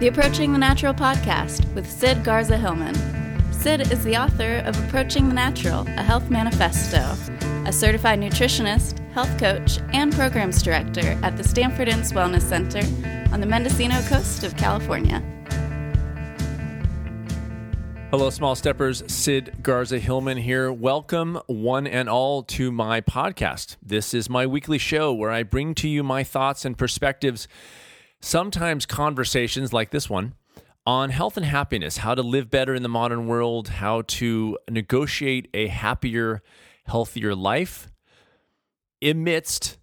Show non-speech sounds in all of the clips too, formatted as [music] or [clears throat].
the Approaching the Natural podcast with Sid Garza Hillman. Sid is the author of Approaching the Natural, a health manifesto, a certified nutritionist, health coach, and programs director at the Stanford Inns Wellness Center on the Mendocino coast of California. Hello, small steppers. Sid Garza Hillman here. Welcome, one and all, to my podcast. This is my weekly show where I bring to you my thoughts and perspectives, sometimes conversations like this one on health and happiness, how to live better in the modern world, how to negotiate a happier, healthier life amidst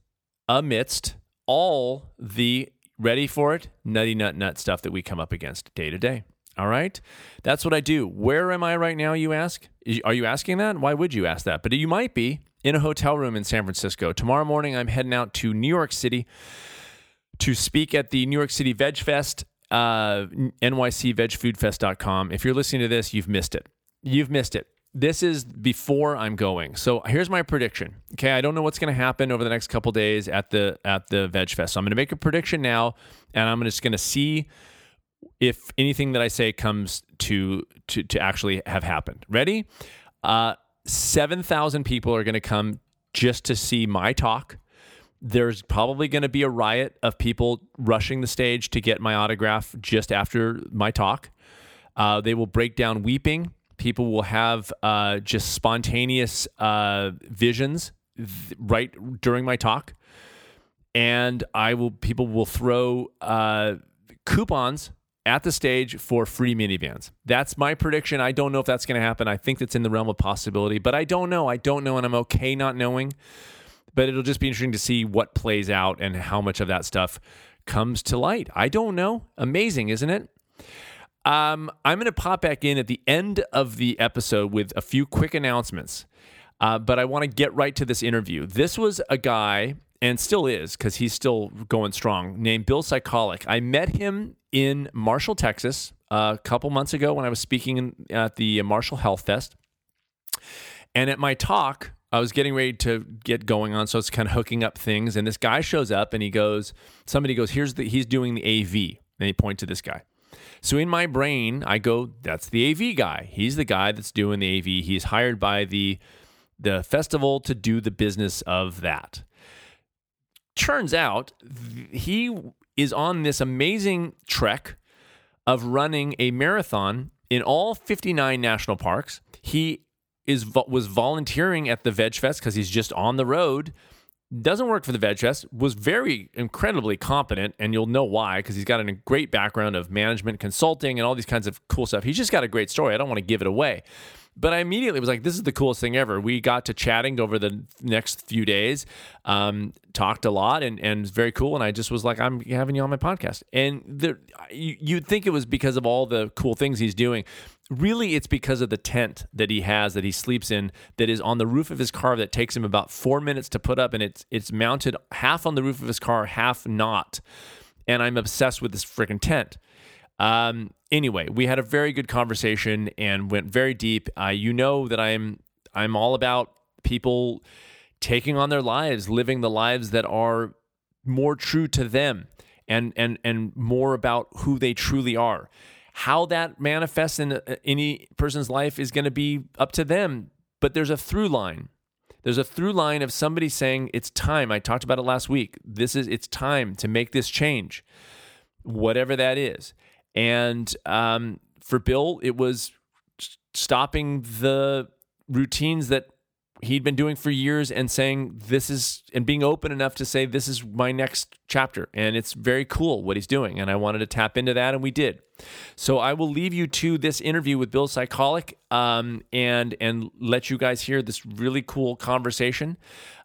amidst all the ready for it nutty nut nut stuff that we come up against day to day. All right. That's what I do. Where am I right now, you ask? Are you asking that? Why would you ask that? But you might be in a hotel room in San Francisco. Tomorrow morning, I'm heading out to New York City to speak at the New York City Veg Fest, uh, nycvegfoodfest.com. If you're listening to this, you've missed it. You've missed it. This is before I'm going. So here's my prediction. Okay, I don't know what's going to happen over the next couple days at the at the Veg Fest. So I'm going to make a prediction now, and I'm just going to see if anything that I say comes to to to actually have happened. Ready? Uh, Seven thousand people are going to come just to see my talk. There's probably going to be a riot of people rushing the stage to get my autograph just after my talk. Uh, they will break down weeping. People will have uh, just spontaneous uh, visions th- right during my talk, and I will. People will throw uh, coupons at the stage for free minivans. That's my prediction. I don't know if that's going to happen. I think that's in the realm of possibility, but I don't know. I don't know, and I'm okay not knowing. But it'll just be interesting to see what plays out and how much of that stuff comes to light. I don't know. Amazing, isn't it? Um, I'm going to pop back in at the end of the episode with a few quick announcements. Uh, but I want to get right to this interview. This was a guy, and still is because he's still going strong, named Bill Sycalik. I met him in Marshall, Texas, a couple months ago when I was speaking at the Marshall Health Fest. And at my talk, I was getting ready to get going on, so it's kind of hooking up things. And this guy shows up and he goes, somebody goes, here's the, he's doing the AV. And he point to this guy. So in my brain, I go, that's the AV guy. He's the guy that's doing the AV. He's hired by the the festival to do the business of that. Turns out he is on this amazing trek of running a marathon in all 59 national parks. He is was volunteering at the Veg Fest because he's just on the road. Doesn't work for the Veg Fest. Was very incredibly competent, and you'll know why because he's got a great background of management consulting and all these kinds of cool stuff. He's just got a great story. I don't want to give it away, but I immediately was like, this is the coolest thing ever. We got to chatting over the next few days, um, talked a lot, and and it's very cool. And I just was like, I'm having you on my podcast. And you, you'd think it was because of all the cool things he's doing. Really, it's because of the tent that he has that he sleeps in that is on the roof of his car that takes him about four minutes to put up, and it's it's mounted half on the roof of his car, half not. And I'm obsessed with this freaking tent. Um, anyway, we had a very good conversation and went very deep. Uh, you know that I'm I'm all about people taking on their lives, living the lives that are more true to them and and and more about who they truly are. How that manifests in uh, any person's life is going to be up to them, but there's a through line. There's a through line of somebody saying it's time. I talked about it last week. This is it's time to make this change. Whatever that is. And um, for Bill, it was stopping the routines that he'd been doing for years and saying this is and being open enough to say this is my next chapter. And it's very cool what he's doing and i wanted to tap into that and we did. So i will leave you to this interview with bill Sycalik um, and and let you guys hear this really cool conversation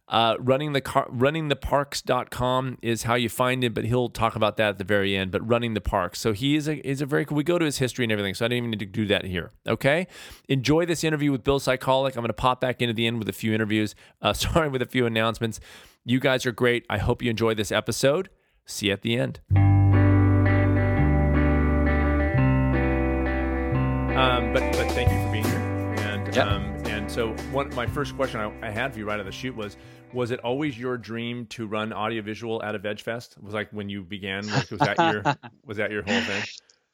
uh, running the car, runningtheparks.com is how you find him, but he'll talk about that at the very end. But running the parks, so he is a is a very. We go to his history and everything, so I don't even need to do that here. Okay, enjoy this interview with Bill Sycalik. I'm going to pop back into the end with a few interviews. Uh, [laughs] sorry, with a few announcements. You guys are great. I hope you enjoy this episode. See you at the end. Um, but but thank you for being here. And Yep. um, so one my first question I, I had for you right out of the shoot was was it always your dream to run audiovisual at a Veg Fest? Was like when you began? Like, was that your [laughs] was that your whole thing?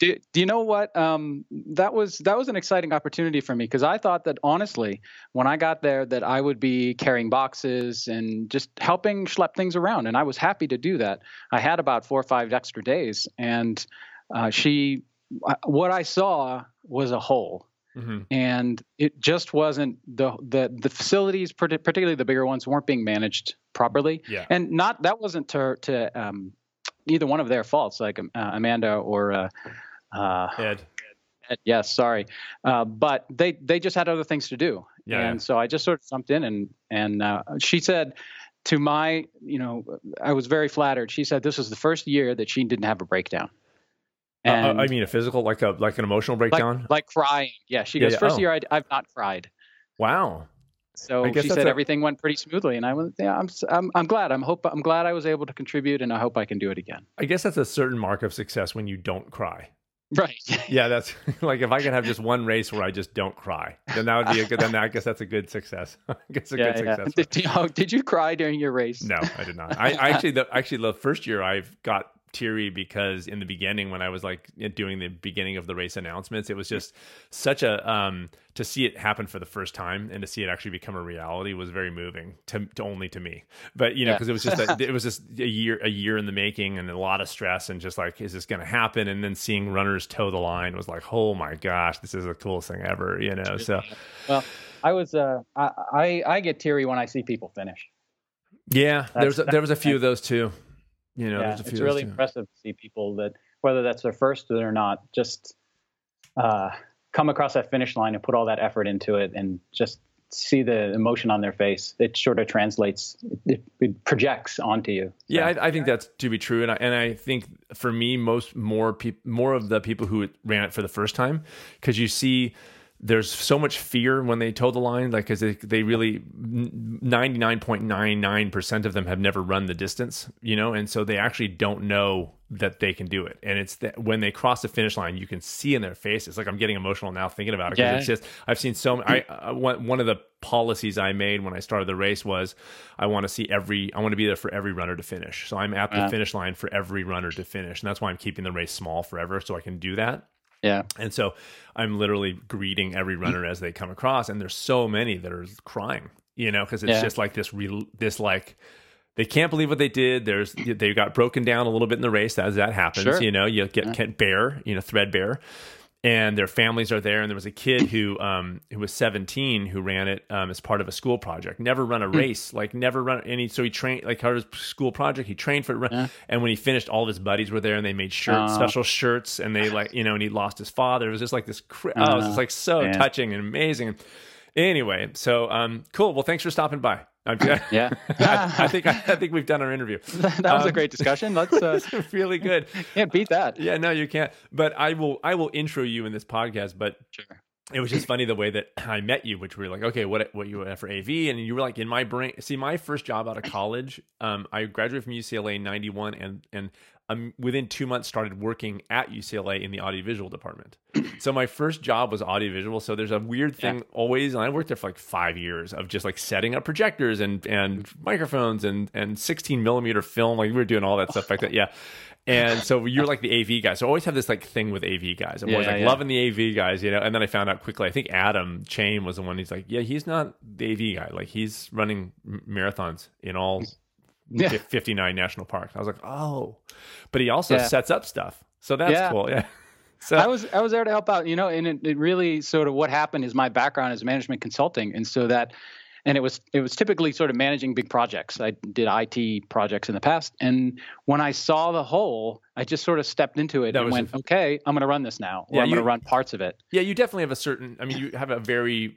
Do, do you know what? Um, that was that was an exciting opportunity for me because I thought that honestly, when I got there, that I would be carrying boxes and just helping schlep things around, and I was happy to do that. I had about four or five extra days, and uh, she, uh, what I saw was a hole. Mm-hmm. And it just wasn't the the the facilities, particularly the bigger ones, weren't being managed properly. Yeah. And not that wasn't to to um, either one of their faults, like uh, Amanda or uh, uh, Ed. Ed. Yes, sorry, uh, but they they just had other things to do, yeah, and yeah. so I just sort of jumped in and and uh, she said to my you know I was very flattered. She said this was the first year that she didn't have a breakdown. Uh, uh, and, I mean, a physical, like a like an emotional breakdown, like, like crying. Yeah, she goes. Yeah, First oh. year, I, I've not cried. Wow. So she said a... everything went pretty smoothly, and I was yeah, I'm, I'm I'm glad. I'm hope I'm glad I was able to contribute, and I hope I can do it again. I guess that's a certain mark of success when you don't cry. Right. [laughs] yeah, that's [laughs] like if I could have just one race where I just don't cry, then that would be a good. Then I guess that's a good success. [laughs] I guess a yeah, good yeah. success. Did you, oh, did you cry during your race? No, I did not. I, I actually, the, actually, the first year I've got teary because in the beginning when I was like doing the beginning of the race announcements, it was just such a um to see it happen for the first time and to see it actually become a reality was very moving to, to only to me. But you know, because yeah. it was just a, [laughs] it was just a year a year in the making and a lot of stress and just like is this going to happen? And then seeing runners toe the line was like, oh my gosh, this is the coolest thing ever. You know, so well, I was uh I I, I get teary when I see people finish. Yeah, that's, there a, there was a few of those too. You know, yeah, it's really too. impressive to see people that whether that's their first or not, just uh, come across that finish line and put all that effort into it, and just see the emotion on their face. It sort of translates, it, it projects onto you. So. Yeah, I, I, think that's to be true, and I, and I think for me, most more people, more of the people who ran it for the first time, because you see there's so much fear when they toe the line, like because they, they really 99.99% of them have never run the distance, you know, and so they actually don't know that they can do it. And it's that when they cross the finish line, you can see in their faces. Like I'm getting emotional now thinking about it because yeah. it's just I've seen so. I uh, one of the policies I made when I started the race was I want to see every I want to be there for every runner to finish. So I'm at the finish line for every runner to finish, and that's why I'm keeping the race small forever so I can do that. Yeah. And so I'm literally greeting every runner as they come across, and there's so many that are crying, you know, because it's yeah. just like this real, this like they can't believe what they did. There's they got broken down a little bit in the race as that happens. Sure. You know, you get yeah. bare, you know, threadbare, and their families are there. And there was a kid who um, who was 17 who ran it um, as part of a school project. Never run a hmm. race, like never run any. So he trained like part of his school project. He trained for it. Yeah. And when he finished, all of his buddies were there, and they made shirts, special shirts, and they like you know, and he lost his father. It was just like this. oh, it was just like so yeah. touching and amazing. Anyway, so um, cool. Well, thanks for stopping by. [laughs] yeah, [laughs] I, I, think I, I, think we've done our interview. [laughs] that was um, a great discussion. Let's uh, really good. Can't beat that. Yeah, no, you can't. But I will I will intro you in this podcast. But sure. it was just funny the way that [clears throat] I met you, which we were like, okay, what what you were for AV, and you were like in my brain. See, my first job out of college, um, I graduated from UCLA in '91, and and um, within two months started working at UCLA in the audiovisual department. [clears throat] so my first job was audiovisual. So there's a weird thing yeah. always, and I worked there for like five years of just like setting up projectors and and microphones and and 16 millimeter film. Like we were doing all that stuff like that. Yeah. And so you're like the AV guy. So I always have this like thing with AV guys. I'm yeah, always like yeah. loving the AV guys, you know. And then I found out quickly. I think Adam Chain was the one. He's like, yeah, he's not the AV guy. Like he's running marathons in all yeah. 59 national parks. I was like, oh, but he also yeah. sets up stuff. So that's yeah. cool. Yeah. [laughs] So I was I was there to help out, you know, and it, it really sort of what happened is my background is management consulting, and so that and it was it was typically sort of managing big projects. I did IT projects in the past, and when I saw the hole, I just sort of stepped into it that and went, a, "Okay, I'm going to run this now, or yeah, I'm going to run parts of it." Yeah, you definitely have a certain. I mean, you have a very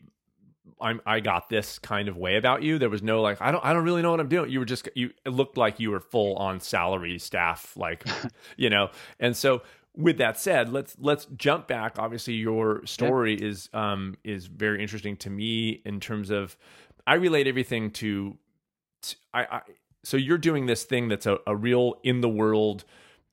I'm I got this kind of way about you. There was no like I don't I don't really know what I'm doing. You were just you it looked like you were full on salary staff like [laughs] you know. And so with that said, let's let's jump back. Obviously your story yeah. is um is very interesting to me in terms of I relate everything to, to I, I so you're doing this thing that's a, a real in the world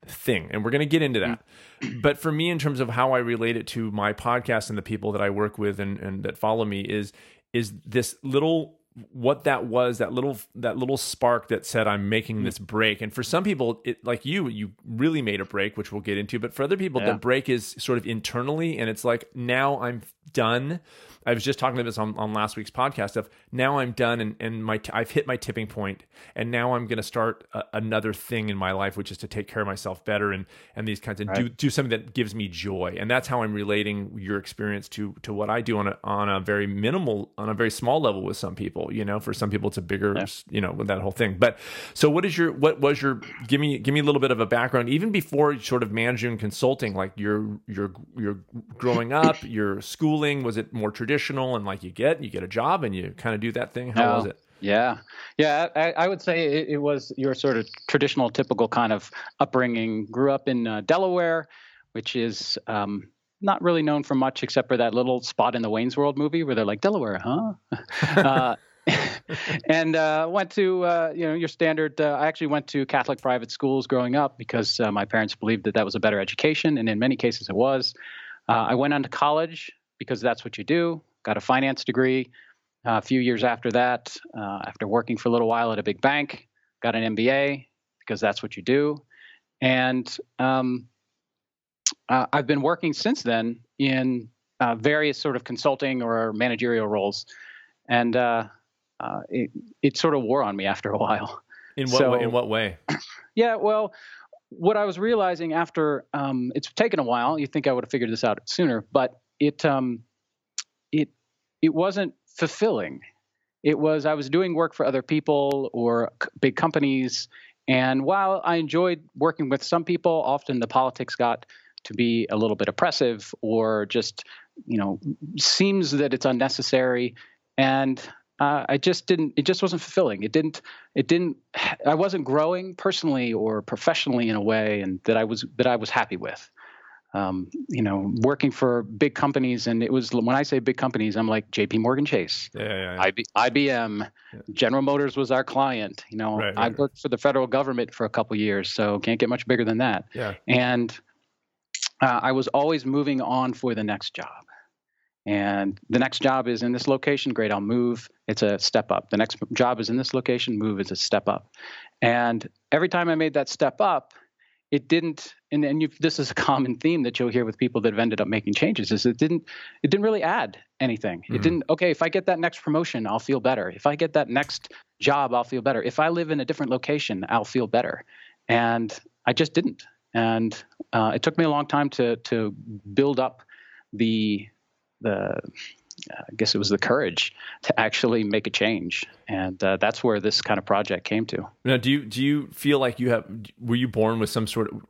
thing and we're going to get into that mm. [clears throat] but for me in terms of how i relate it to my podcast and the people that i work with and, and that follow me is is this little what that was that little that little spark that said i'm making this mm. break. And for some people it like you you really made a break which we'll get into. But for other people Yeah. the break is sort of internally and it's like now i'm done i was just talking to this on, on last week's podcast of now i'm done and, and my t- i've hit my tipping point and now i'm going to start a, another thing in my life which is to take care of myself better and and these kinds and do Right. do something that gives me joy and that's how i'm relating your experience to to what i do on a on a very minimal on a very small level with some people you know for some people it's a bigger Yeah. you know with that whole thing but so what is your what was your give me give me a little bit of a background even before sort of managing consulting like your your your growing up your schooling was it more traditional and like you get you get a job and you kind of do that thing how was it Yeah, yeah. I, I would say it, it was your sort of traditional, typical kind of upbringing. Grew up in uh, Delaware, which is um, not really known for much except for that little spot in the Wayne's World movie where they're like Delaware, huh? [laughs] uh, [laughs] and uh, went to uh, you know your standard. Uh, I actually went to Catholic private schools growing up because uh, my parents believed that that was a better education, and in many cases it was. Uh, I went on to college because that's what you do. Got a finance degree. Uh, a few years after that, uh, after working for a little while at a big bank, got an MBA because that's what you do. And um, uh, I've been working since then in uh, various sort of consulting or managerial roles. And uh, uh, it, it sort of wore on me after a while. in what So- way, in what way [clears throat] Yeah, well, what I was realizing after um, it's taken a while. You think I would have figured this out sooner, but it um, it wasn't fulfilling. It was I was doing work for other people or c- big companies, and while I enjoyed working with some people, often the politics got to be a little bit oppressive or just you know seems that it's unnecessary and uh, I just didn't. It just wasn't fulfilling. It didn't. It didn't. I wasn't growing personally or professionally in a way, and that I was that I was happy with. Um, you know, working for big companies, and it was when I say big companies, I'm like J.P. Morgan Chase, yeah yeah, yeah. IB, IBM, General Motors was our client. You know, Right, right, I right. worked for the federal government for a couple years, so can't get much bigger than that yeah and uh, I was always moving on for the next job. And the next job is in this location, great, I'll move. It's a step up. The next job is in this location, move is a step up. And every time I made that step up, it didn't and, and you this is a common theme that you'll hear with people that have ended up making changes is it didn't it didn't really add anything. Mhm. it didn't okay if i get that next promotion i'll feel better. If i get that next job i'll feel better. If i live in a different location i'll feel better. And i just didn't. And uh, it took me a long time to to build up the the I guess it was the courage to actually make a change, and uh, that's where this kind of project came to. Now, do you do you feel like you have? Were you born with some sort of?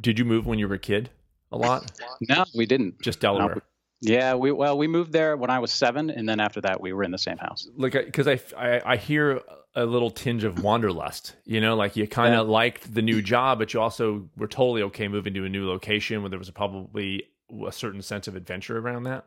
Did you move when you were a kid? A lot, No, we didn't. just Delaware. Yeah, we well we moved there when I was seven, and then after that we were in the same house. Like, because I, I I hear a little tinge of wanderlust. You know, like you kind of liked the new job, but you also were totally okay moving to a new location where there was probably a certain sense of adventure around that.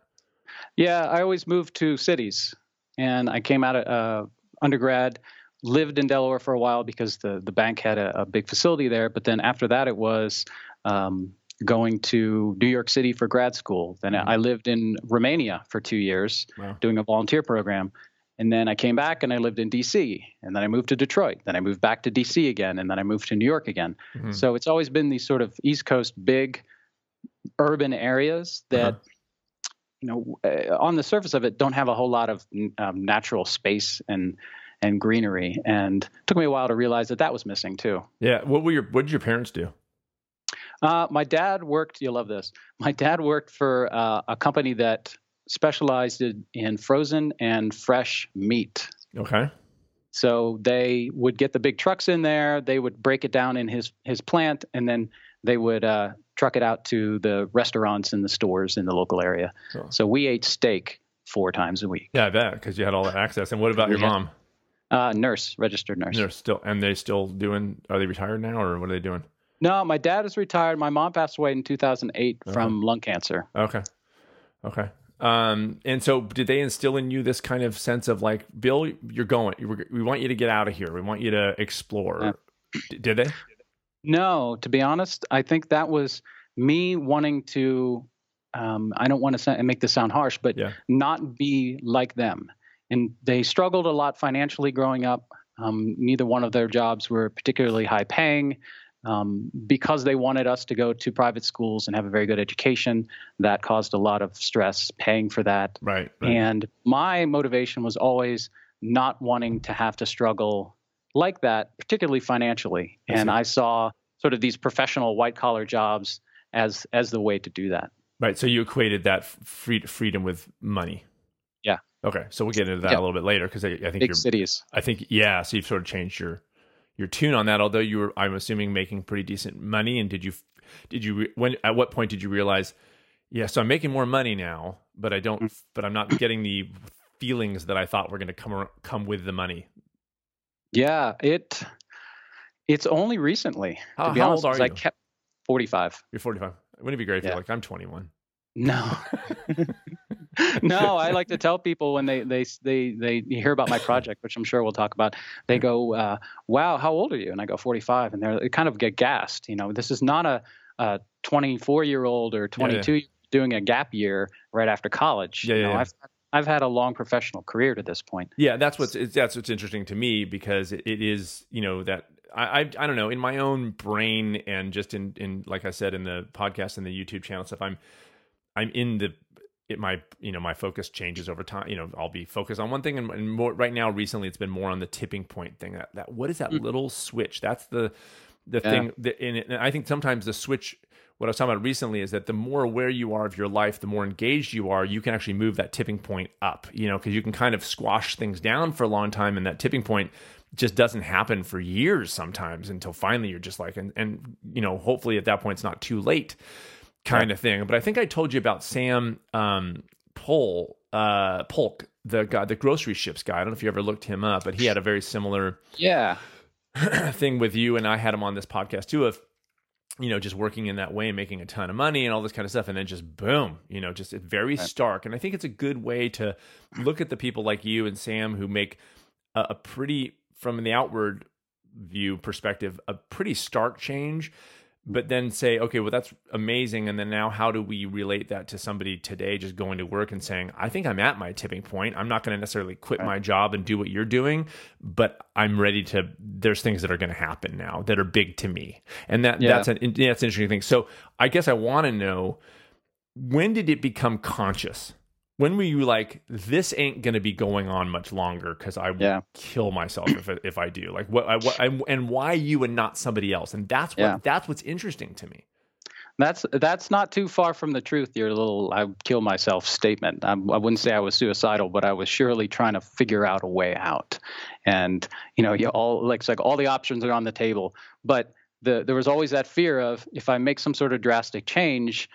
Yeah, I always moved to cities, and I came out of uh, undergrad, lived in Delaware for a while because the the bank had a, a big facility there. But then after that, it was um, going to New York City for grad school. Then Mhm. I lived in Romania for two years, Wow. doing a volunteer program. And then I came back and I lived in D.C. And then I moved to Detroit. Then I moved back to D.C. again, and then I moved to New York again. Mhm. So it's always been these sort of East Coast big urban areas that, Uh-huh. You know, uh, on the surface of it, don't have a whole lot of um, natural space and and greenery. And it took me a while to realize that that was missing too. Yeah. What were your What did your parents do? Uh, my dad worked. You'll love this. My dad worked for uh, a company that specialized in, in frozen and fresh meat. Okay. So they would get the big trucks in there. They would break it down in his his plant, and then they would uh, truck it out to the restaurants and the stores in the local area. Cool. So we ate steak four times a week. Yeah, I bet because you had all that access. And what about your Yeah. mom? Uh, nurse, registered nurse. They're still and they still doing. Are they retired now, or what are they doing? No, my dad is retired. My mom passed away in 2008 Uh-huh. from lung cancer. Okay. Okay. Um, and so did they instill in you this kind of sense of like, Bill, you're going, we want you to get out of here. We want you to explore. D- Did they? No, to be honest, I think that was me wanting to. Um, I don't want to make this sound harsh, but Yeah. not be like them. and they struggled a lot financially growing up. Um, neither one of their jobs were particularly high paying. Um, because they wanted us to go to private schools and have a very good education, that caused a lot of stress paying for that. Right. right. And my motivation was always not wanting to have to struggle like that, particularly financially. I and I saw sort of these professional white collar jobs as as the way to do that. Right. So you equated that free, freedom with money. Yeah. Okay. So we'll get into that yeah. a little bit later because I, I, think big cities. I think yeah. So you've sort of changed your your tune on that. Although you were, I'm assuming, making pretty decent money. And did you did you when at what point did you realize? Yeah, so I'm making more money now, but I don't. Mm. But I'm not getting the feelings that I thought were going to come come with the money. Yeah, it it's only recently. How, to be how honest, old are you? I kept 45. You're 45. Wouldn't it be great if yeah. you're like I'm 21? No. [laughs] no, I like to tell people when they they they they hear about my project, which I'm sure we'll talk about. They go, uh, "Wow, how old are you?" And I go, "45," and they're kind of get gassed. You know, this is not a, a 24 year old or 22 yeah, yeah. doing a gap year right after college. Yeah, you know, yeah. I've I've had a long professional career to this point. Yeah, that's what's that's what's interesting to me because it, is you know that I, I, I don't know in my own brain and just in in like I said in the podcast and the YouTube channel stuff I'm I'm in the it my you know my focus changes over time you know I'll be focused on one thing and, and more right now recently it's been more on the tipping point thing that, that what is that mm. little switch that's the the yeah. thing that in it, and I think sometimes the switch what I was talking about recently is that the more aware you are of your life, the more engaged you are, you can actually move that tipping point up, you know, because you can kind of squash things down for a long time. And that tipping point just doesn't happen for years sometimes until finally you're just like, and, and you know, hopefully at that point it's not too late kind of thing. But I think I told you about Sam um, Pol, uh, Polk, the guy, the Groceryships guy. I don't know if you ever looked him up, but he had a very similar yeah [clears throat] thing with you. And I had him on this podcast too of you know, just working in that way and making a ton of money and all this kind of stuff. And then just boom, you know, just very stark. And I think it's a good way to look at the people like you and Sam who make a, a pretty, from the outward view perspective, a pretty stark change but then say, okay, well, that's amazing. And then now, how do we relate that to somebody today just going to work and saying, I think I'm at my tipping point. I'm not going to necessarily quit right. my job and do what you're doing, but I'm ready to. There's things that are going to happen now that are big to me, and that yeah. that's an that's an interesting thing. So I guess I want to know when did it become conscious? When were you like this ain't gonna be going on much longer because i will yeah. kill myself if, if i do. Like what, I, what I, and why you and not somebody else? And that's what yeah. that's what's interesting to me. That's that's not too far from the truth your little i kill myself statement. I, I wouldn't say i was suicidal but i was surely trying to figure out a way out. And you know you all like it's like all the options are on the table. But the, there was always that fear of if i make some sort of drastic change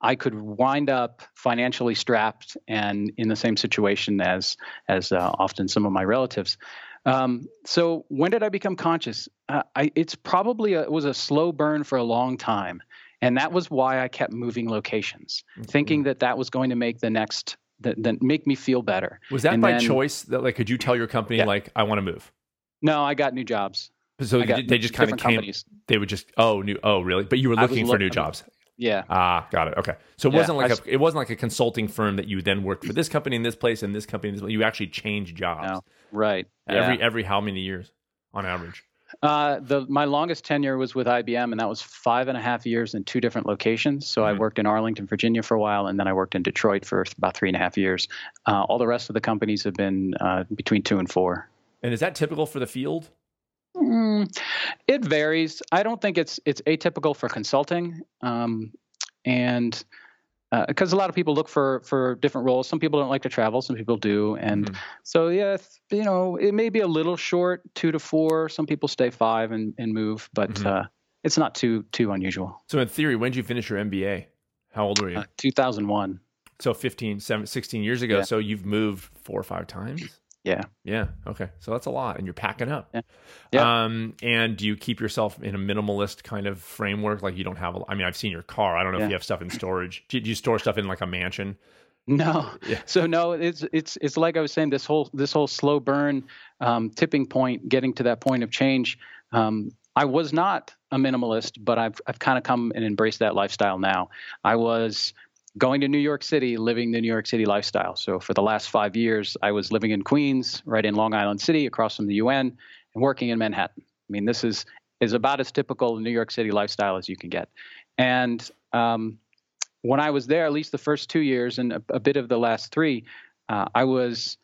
I could wind up financially strapped and in the same situation as as uh, often some of my relatives. Um, so when did I become conscious? Uh, I, it's probably a, it was a slow burn for a long time, and that was why I kept moving locations, mm-hmm. thinking that that was going to make the next that, that make me feel better. Was that and by then, choice? That like, could you tell your company yeah. like I want to move? No, I got new jobs. So they just kind of came. Companies. They would just oh new oh really? But you were looking for new jobs. Yeah. Ah, got it. Okay. So it yeah, wasn't like a, it wasn't like a consulting firm that you then worked for this company in this place and this company in this. You actually changed jobs. No. Right. Every yeah. every how many years on average? Uh, the my longest tenure was with IBM, and that was five and a half years in two different locations. So mm-hmm. I worked in Arlington, Virginia, for a while, and then I worked in Detroit for about three and a half years. Uh, all the rest of the companies have been uh, between two and four. And is that typical for the field? Mm, it varies. I don't think it's it's atypical for consulting, um, and because uh, a lot of people look for for different roles. Some people don't like to travel. Some people do, and mm-hmm. so yeah, you know, it may be a little short, two to four. Some people stay five and and move, but mm-hmm. uh, it's not too too unusual. So in theory, when did you finish your MBA? How old were you? Uh, 2001. So 15, 17, 16 years ago. Yeah. So you've moved four or five times. Yeah. Yeah. Okay. So that's a lot, and you're packing up. Yeah. yeah. Um, and do you keep yourself in a minimalist kind of framework? Like you don't have. A, I mean, I've seen your car. I don't know yeah. if you have stuff in storage. Do you, store stuff in like a mansion? No. Yeah. So no, it's it's it's like I was saying. This whole this whole slow burn, um, tipping point, getting to that point of change. Um, I was not a minimalist, but I've I've kind of come and embraced that lifestyle now. I was going to New York City, living the New York City lifestyle. So for the last five years, I was living in Queens, right in Long Island City, across from the UN, and working in Manhattan. I mean, this is is about as typical New York City lifestyle as you can get. And um, when I was there, at least the first two years and a, a bit of the last three, uh, I was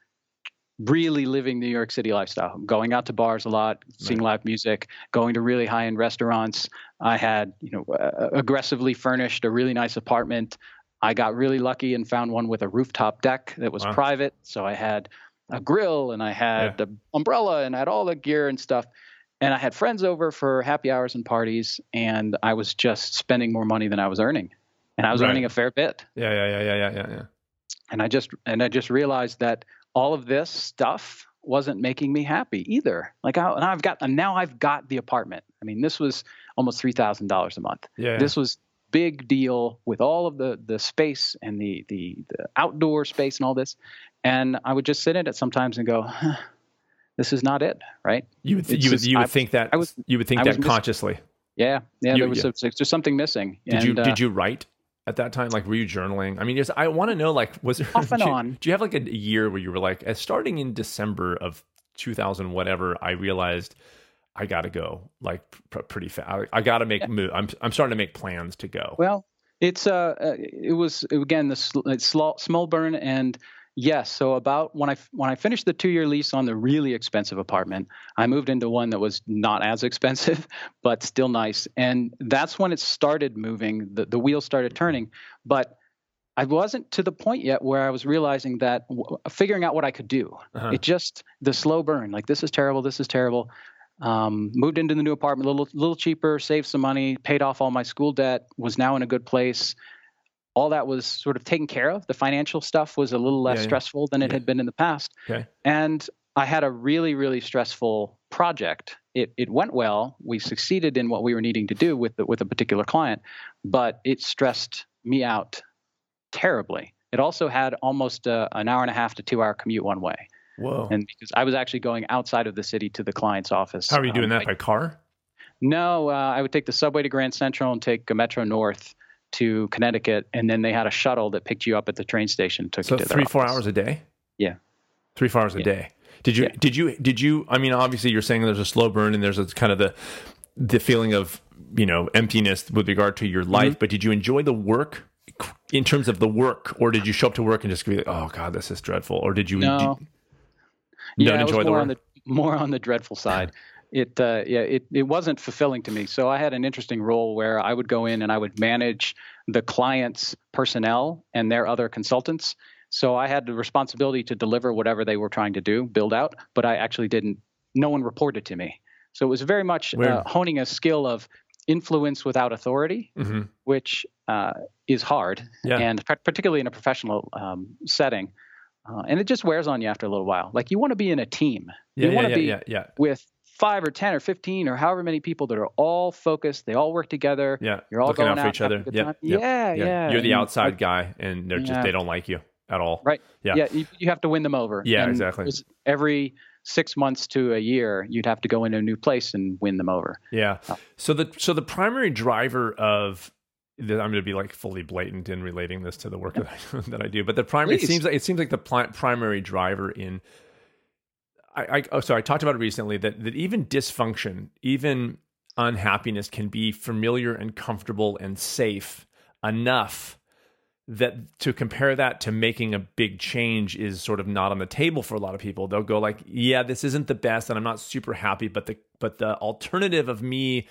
really living New York City lifestyle, going out to bars a lot, seeing right. live music, going to really high end restaurants. I had, you know, uh, aggressively furnished a really nice apartment. I got really lucky and found one with a rooftop deck that was wow. private. So I had a grill and I had yeah. the umbrella and I had all the gear and stuff. And I had friends over for happy hours and parties, and I was just spending more money than I was earning, and I was right. earning a fair bit. Yeah, yeah, yeah, yeah, yeah, yeah. And I just and I just realized that all of this stuff wasn't making me happy either. Like I, and I've got and now I've got the apartment. I mean, this was almost three thousand dollars a month. Yeah. This was big deal with all of the the space and the the the outdoor space and all this. And I would just sit in it sometimes and go, huh, "This is not it." Right? You would th- you would you would I, think that I was, you would think I that consciously. Yeah, yeah. You, there was yeah. A, there's something missing. Did and, you uh, did you write at that time? Like, were you journaling? I mean, just I want to know, like, was there [laughs] off and do, on? Do you have like a year where you were like, starting in December of 2000, whatever, I realized I got to go like pr- pretty fast. I, I got to make yeah. move. I'm I'm starting to make plans to go. Well, it's uh, uh it was again the sl- small, small burn and Yes. So about when I when I finished the two year lease on the really expensive apartment, I moved into one that was not as expensive, [laughs] but still nice. And that's when it started moving. The the wheels started turning. But I wasn't to the point yet where I was realizing that w- figuring out what I could do. Uh-huh. It just the slow burn. Like this is terrible. This is terrible. Um, moved into the new apartment a little little cheaper, saved some money, paid off all my school debt, was now in a good place all that was sort of taken care of. The financial stuff was a little less yeah, yeah. stressful than it yeah. had been in the past. Okay. And I had a really, really stressful project. It, it went well. We succeeded in what we were needing to do with the, with a particular client, but it stressed me out terribly. It also had almost a, an hour and a half to two hour commute one way. Whoa. And because I was actually going outside of the city to the client's office. How are you doing um, that by car? No, uh, I would take the subway to Grand Central and take a Metro North to Connecticut, and then they had a shuttle that picked you up at the train station. Took so you to three four hours a day. Yeah, three four hours a day. Did you yeah. did you did you? I mean, obviously, you're saying there's a slow burn, and there's a kind of the the feeling of you know emptiness with regard to your life. Mm-hmm. But did you enjoy the work in terms of the work, or did you show up to work and just be like, "Oh God, this is dreadful," or did you? No. Did, yeah, enjoy the work? On the, more on the dreadful side [laughs] it uh, yeah it, it wasn't fulfilling to me so i had an interesting role where i would go in and i would manage the client's personnel and their other consultants so i had the responsibility to deliver whatever they were trying to do build out but i actually didn't no one reported to me so it was very much uh, honing a skill of influence without authority mm-hmm. which uh, is hard yeah. and particularly in a professional um, setting uh, and it just wears on you after a little while. Like you want to be in a team. Yeah, you want to yeah, be yeah, with five or ten or fifteen or however many people that are all focused. They all work together. Yeah, you're all looking going out for each other. Yeah, yeah, yeah, You're the outside guy, and they're just they don't like you at all. Right. Yeah. Yeah. You, you have to win them over. Yeah, and exactly. Every six months to a year, you'd have to go into a new place and win them over. Yeah. Uh, so the so the primary driver of I'm going to be like fully blatant in relating this to the work that I, [laughs] that I do, but the primary it seems like it seems like the pl- primary driver in I, I oh, sorry, I talked about it recently that that even dysfunction, even unhappiness can be familiar and comfortable and safe enough that to compare that to making a big change is sort of not on the table for a lot of people. They'll go like, "Yeah, this isn't the best and I'm not super happy, but the but the alternative of me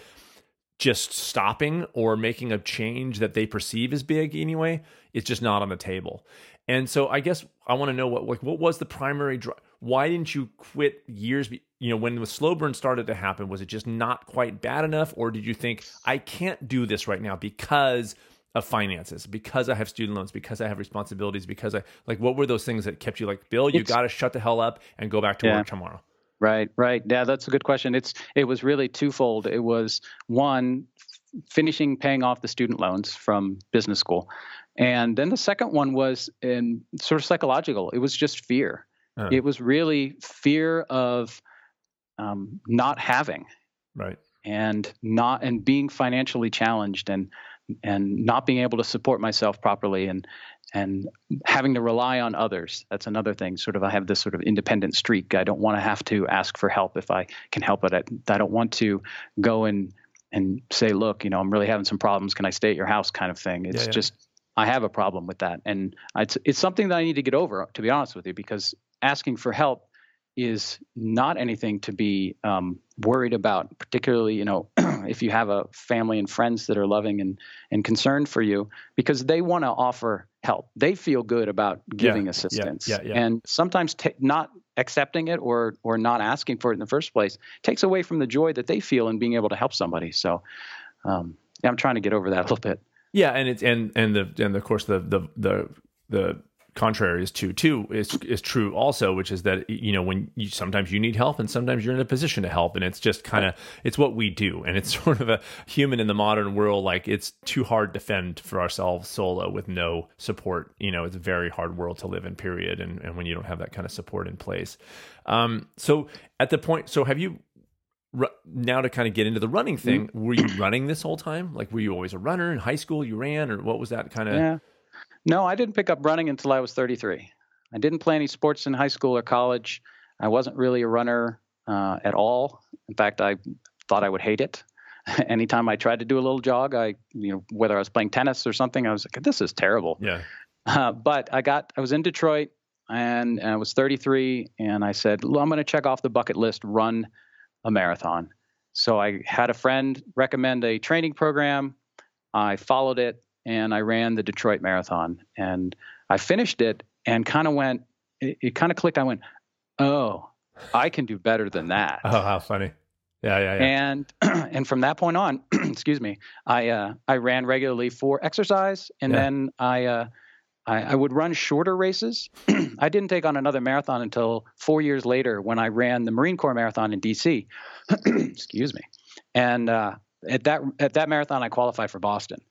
just stopping or making a change that they perceive as big anyway, it's just not on the table." And so I guess I want to know what like what was the primary drive why didn't you quit years you know when the slow burn started to happen was it just not quite bad enough or did you think i can't do this right now because of finances because i have student loans because i have responsibilities because i like what were those things that kept you like bill you got to shut the hell up and go back to yeah. work tomorrow right right. Yeah that's a good question. It's it was really twofold. It was one finishing paying off the student loans from business school. And then the second one was in sort of psychological. It was just fear. Uh, it was really fear of um, not having, right, and not and being financially challenged. And and not being able to support myself properly and and having to rely on others. That's another thing. Sort of, I have this sort of independent streak. I don't want to have to ask for help if I can help it. I, I don't want to go and and say, look, you know, I'm really having some problems. Can I stay at your house? Kind of thing. It's yeah, yeah. just I have a problem with that, and it's it's something that I need to get over. To be honest with you, because asking for help is not anything to be um, worried about, particularly, you know, [clears throat] if you have a family and friends that are loving and, and concerned for you, because they want to offer help. They feel good about giving yeah, assistance. Yeah, yeah, and sometimes t- not accepting it or, or not asking for it in the first place takes away from the joy that they feel in being able to help somebody. So um, I'm trying to get over that a little bit. Yeah, and it's and and the and of course the the the the contrary is true too is is true also which is that you know when you sometimes you need help and sometimes you're in a position to help. And it's just kind of it's what we do. And it's [laughs] sort of a human in the modern world like it's too hard to fend for ourselves solo with no support. You know it's a very hard world to live in period and, and when you don't have that kind of support in place. Um so at the point so have you now to kind of get into the running thing were you running this whole time? Like were you always a runner in high school? You ran or what was that kind of yeah no, I didn't pick up running until I was 33. I didn't play any sports in high school or college. I wasn't really a runner uh, at all. In fact, I thought I would hate it. [laughs] Anytime I tried to do a little jog, I, you know, whether I was playing tennis or something, I was like, this is terrible. Yeah. Uh, but I got, I was in Detroit and, and I was 33 and I said, well, I'm going to check off the bucket list, run a marathon. So I had a friend recommend a training program. I followed it and I ran the Detroit Marathon. And I finished it and kind of went, it, it kind of clicked. I went, oh, I can do better than that. [laughs] Oh, how funny. Yeah, yeah, yeah. And [clears throat] and from that point on, [clears throat] excuse me, I uh, I ran regularly for exercise, and yeah. then I, uh, I, I would run shorter races. [clears throat] I didn't take on another marathon until four years later when I ran the Marine Corps Marathon in D.C. excuse me, and uh, at that at that marathon I qualified for Boston.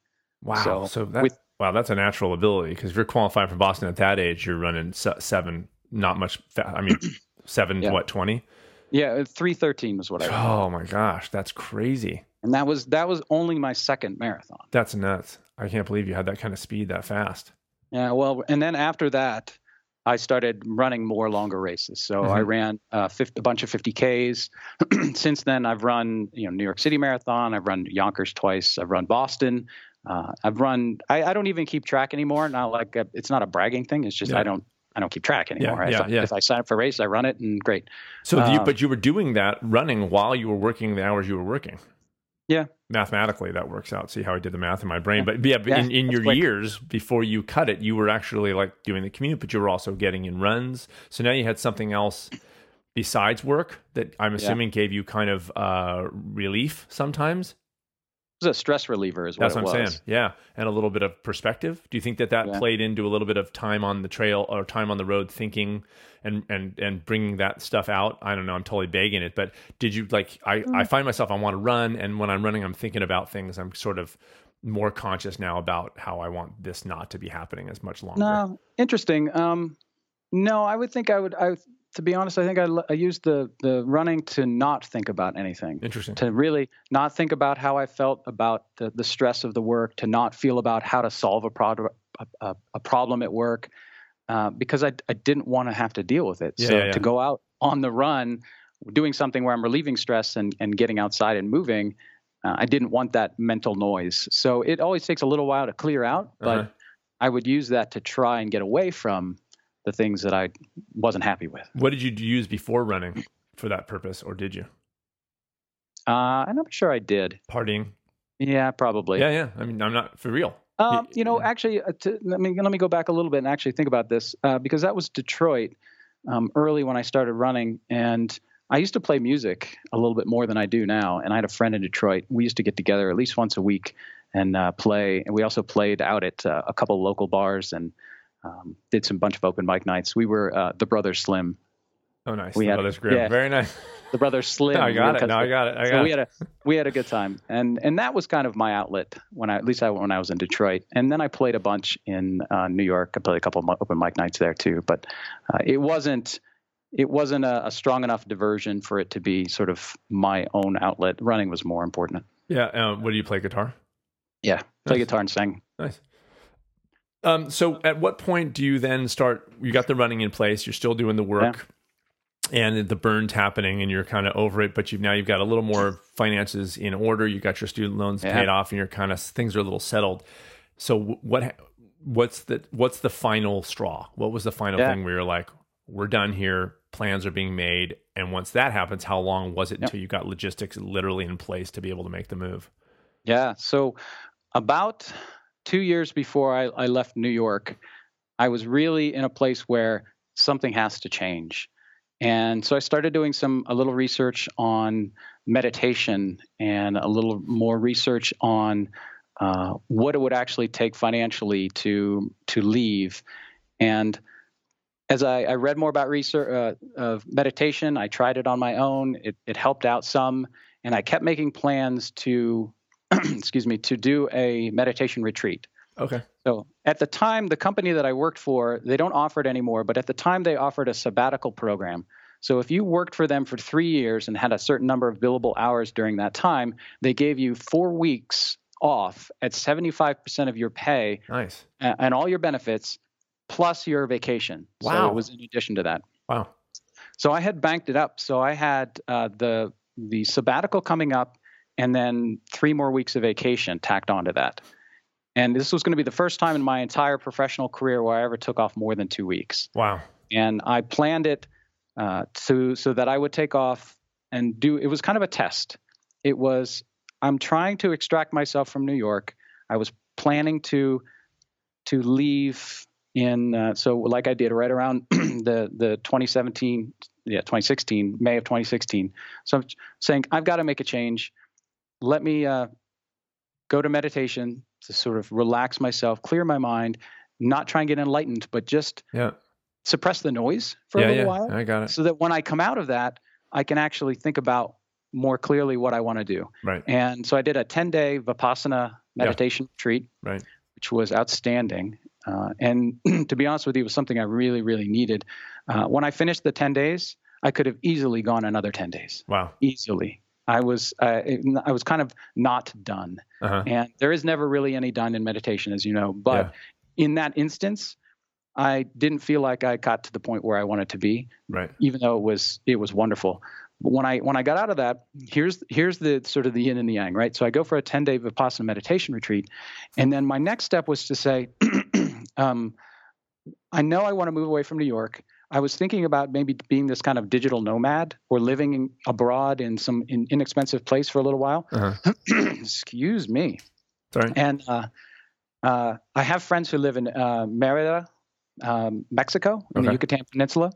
Wow. So, so that, with, wow, that's a natural ability because if you're qualifying for Boston at that age, you're running seven, not much. Fa- I mean, [clears throat] seven, yeah. what, 20? Yeah, 313 was what I ran. Oh my gosh, that's crazy. And that was that was only my second marathon. That's nuts. I can't believe you had that kind of speed that fast. Yeah, well, and then after that, I started running more longer races. So mm-hmm. I ran uh, 50, a bunch of 50Ks. [clears throat] Since then, I've run you know New York City Marathon. I've run Yonkers twice. I've run Boston. Uh, I've run. I, I, don't even keep track anymore. Not like a, it's not a bragging thing. It's just yeah. I don't. I don't keep track anymore. Yeah, yeah, if, yeah. if I sign up for a race, I run it, and great. So, um, you, but you were doing that running while you were working the hours you were working. Yeah. Mathematically, that works out. See how I did the math in my brain. But yeah, yeah in, in your quick. years before you cut it, you were actually like doing the commute, but you were also getting in runs. So now you had something else besides work that I'm assuming yeah. gave you kind of uh, relief sometimes was a stress reliever, is what That's what I'm saying. Yeah, and a little bit of perspective. Do you think that that yeah. played into a little bit of time on the trail or time on the road, thinking and and and bringing that stuff out? I don't know. I'm totally begging it, but did you like? I mm. I find myself I want to run, and when I'm running, I'm thinking about things. I'm sort of more conscious now about how I want this not to be happening as much longer. No, interesting. Um, no, I would think I would. I to be honest, I think I, I used the the running to not think about anything. Interesting. To really not think about how I felt about the, the stress of the work, to not feel about how to solve a, pro- a, a problem at work, uh, because I, I didn't want to have to deal with it. Yeah, so yeah, to go out on the run, doing something where I'm relieving stress and, and getting outside and moving, uh, I didn't want that mental noise. So it always takes a little while to clear out, but uh-huh. I would use that to try and get away from the things that I wasn't happy with. What did you use before running for that purpose, or did you? Uh, I'm not sure I did. Partying. Yeah, probably. Yeah, yeah. I mean, I'm not for real. Um, you know, actually, uh, to, let me let me go back a little bit and actually think about this uh, because that was Detroit um, early when I started running, and I used to play music a little bit more than I do now. And I had a friend in Detroit. We used to get together at least once a week and uh, play, and we also played out at uh, a couple local bars and um, did some bunch of open mic nights. We were uh, the Brothers Slim. Oh, nice. We the had, Brothers Grimm. Yeah, Very nice. The Brothers Slim. [laughs] no, I got it. No, I got it. I got so we had a we had a good time, and and that was kind of my outlet when I at least I, when I was in Detroit, and then I played a bunch in uh, New York. I played a couple of open mic nights there too, but uh, it wasn't it wasn't a, a, strong enough diversion for it to be sort of my own outlet. Running was more important. Yeah. Um, what do you play guitar? Yeah, play Nice. guitar and sing. Nice. Um, so at what point do you then start? You got the running in place. You're still doing the work, and the burn's happening, and you're kind of over it. But you've now you've got a little more finances in order. You got your student loans Yeah. paid off, and you're kind of things are a little settled. So what? What's the what's the final straw? What was the final Yeah. thing where you're like, we're done here. Plans are being made, and once that happens, how long was it Yep. until you got logistics literally in place to be able to make the move? Yeah. So about two years before I, I left New York, I was really in a place where something has to change. And so I started doing some a little research on meditation and a little more research on uh, what it would actually take financially to to leave. And as I, I read more about research uh, of meditation, I tried it on my own. It, it helped out some, and I kept making plans to [clears throat] excuse me, to do a meditation retreat. Okay. So at the time, the company that I worked for, they don't offer it anymore, but at the time they offered a sabbatical program. So if you worked for them for three years and had a certain number of billable hours during that time, they gave you four weeks off at 75% of your pay Nice. and all your benefits plus your vacation. Wow. So it was in addition to that. Wow. So I had banked it up. So I had uh, the the sabbatical coming up, and then three more weeks of vacation tacked onto that. And this was going to be the first time in my entire professional career where I ever took off more than two weeks. Wow. And I planned it uh, to so that I would take off and do. It was kind of a test. It was I'm trying to extract myself from New York. I was planning to to leave in uh, so like I did right around [clears throat] the the 2017 yeah 2016 May of 2016. So I'm saying I've got to make a change. Let me uh, go to meditation to sort of relax myself, clear my mind, not try and get enlightened, but just Yeah. suppress the noise for yeah. a little yeah. while I got it. so that when I come out of that, I can actually think about more clearly what I want to do. Right. And so I did a 10 day Vipassana meditation retreat, Right. which was outstanding. Uh, and [clears throat] to be honest with you, it was something I really, really needed. Uh, when I finished the 10 days, I could have easily gone another 10 days, Wow. easily. I was uh, I was kind of not done, Uh huh. and there is never really any done in meditation, as you know. But in that instance, I didn't feel like I got to the point where I wanted to be Right. even though it was it was wonderful. But when I when I got out of that, here's here's the sort of the yin and the yang, right? So I go for a 10 day vipassana meditation retreat, and then my next step was to say, [clears throat] um, I know I want to move away from New York. I was thinking about maybe being this kind of digital nomad or living in, abroad in some in, inexpensive place for a little while. Uh huh. [clears throat] Excuse me. Sorry. And uh, uh, I have friends who live in uh, Merida, um, Mexico, in the Yucatan Peninsula.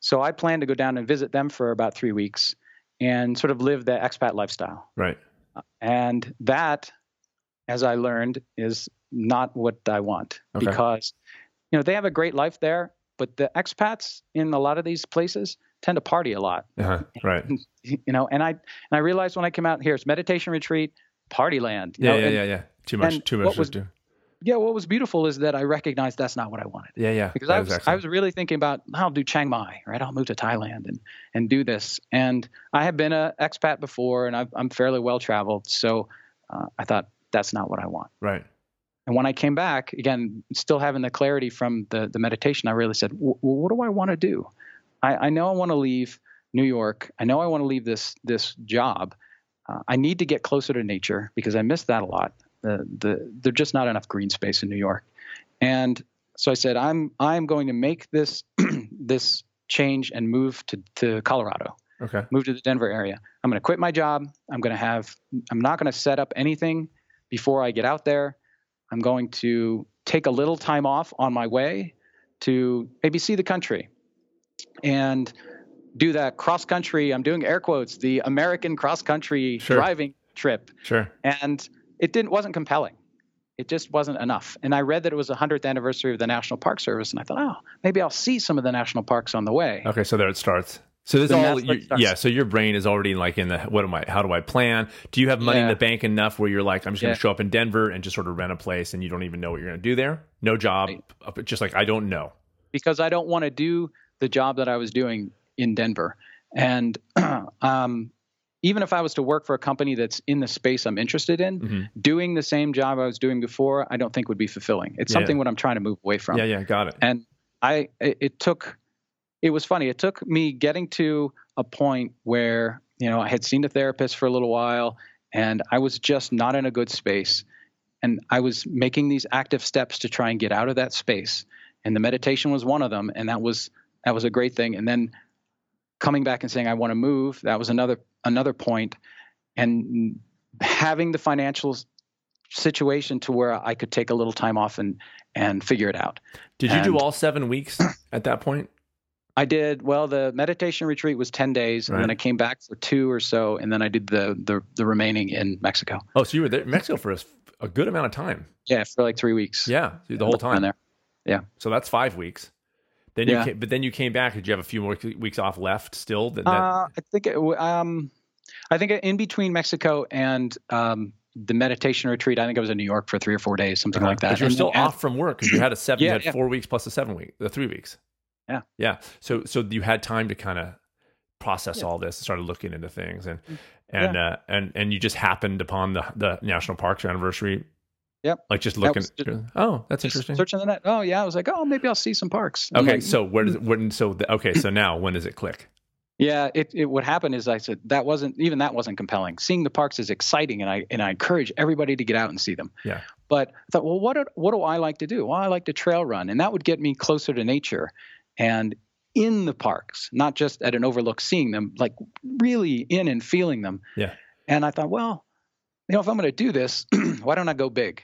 So I plan to go down and visit them for about three weeks and sort of live the expat lifestyle. Right. And that, as I learned, is not what I want Okay. because, you know, they have a great life there, but the expats in a lot of these places tend to party a lot Uh huh. Right. you know and i and i realized when i came out here it's meditation retreat party land Yeah. know, Yeah. and- Yeah. Yeah. Too much. Too much to was- do. yeah what was beautiful is that i recognized that's not what i wanted Yeah. Yeah. because I was, I was really thinking about i'll do chiang mai right i'll move to thailand and and do this and i have been an expat before and I've, i'm fairly well traveled so uh, i thought that's not what i want Right. And when i came back again still having the clarity from the the meditation i really said well, what do i want to do I, I know i want to leave new york i know i want to leave this this job uh, i need to get closer to nature because i miss that a lot the, the there's just not enough green space in new york and so i said i'm i'm going to make this [clears throat] this change and move to, to colorado Okay. move to the Denver area. I'm going to quit my job. I'm going to have, I'm not going to set up anything before I get out there. I'm going to take a little time off on my way to maybe see the country and do that cross country. I'm doing air quotes, the American cross country Sure. driving trip. Sure. And it didn't, wasn't compelling. It just wasn't enough. And I read that it was the 100th anniversary of the National Park Service. And I thought, oh, maybe I'll see some of the national parks on the way. Okay. So there it starts. So this all, that's where it you, starts. yeah. So your brain is already like in the what am I? How do I plan? Do you have money in the bank enough where you're like, I'm just going Yeah. to show up in Denver and just sort of rent a place, and you don't even know what you're going to do there? No job, Right. just like I don't know. because I don't want to do the job that I was doing in Denver. And [clears throat] um, even if I was to work for a company that's in the space I'm interested in, Mm-hmm. doing the same job I was doing before, I don't think would be fulfilling. It's Yeah. something what I'm trying to move away from. Yeah, yeah, got it. And I, it, it took, it was funny. It took me getting to a point where, you know, I had seen a therapist for a little while and I was just not in a good space. And I was making these active steps to try and get out of that space. And the meditation was one of them. And that was, that was a great thing. And then coming back and saying, I want to move, that was another, another point. And having the financial situation to where I could take a little time off and, and figure it out. Did you do all seven weeks at that point? I did well. The meditation retreat was ten days, and then I came back for two or so, and then I did the the, the remaining in Mexico. Oh, so you were there in Mexico for a, a good amount of time. Yeah, for like three weeks. Yeah, the whole time. there. Yeah. So that's five weeks. Then you, Yeah. came, but then you came back. Did you have a few more weeks off left still? That, that- Uh, I think it, um, I think in between Mexico and um, the meditation retreat, I think I was in New York for three or four days, something like that. But you were And still then- off from work because you had a seven. you Yeah, had yeah. four weeks plus the seven week, the three weeks. Yeah. yeah. So so you had time to kind of process all this and started looking into things and and uh, and and you just happened upon the the national parks anniversary. Yep. Like just looking. was just- oh, that's interesting. Searching the net. Oh yeah, I was like, oh, maybe I'll see some parks. I'm Okay, like, so where does it, when so the, okay, so now when does it click? Yeah, it, it what happened is I said that wasn't even that wasn't compelling. Seeing the parks is exciting, and I and I encourage everybody to get out and see them. Yeah. But I thought, well, what do, what do I like to do? Well, I like to trail run, and that would get me closer to nature, and in the parks, not just at an overlook seeing them, like really in and feeling them. Yeah. And I thought, well, you know, if I'm going to do this, [clears throat] why don't I go big?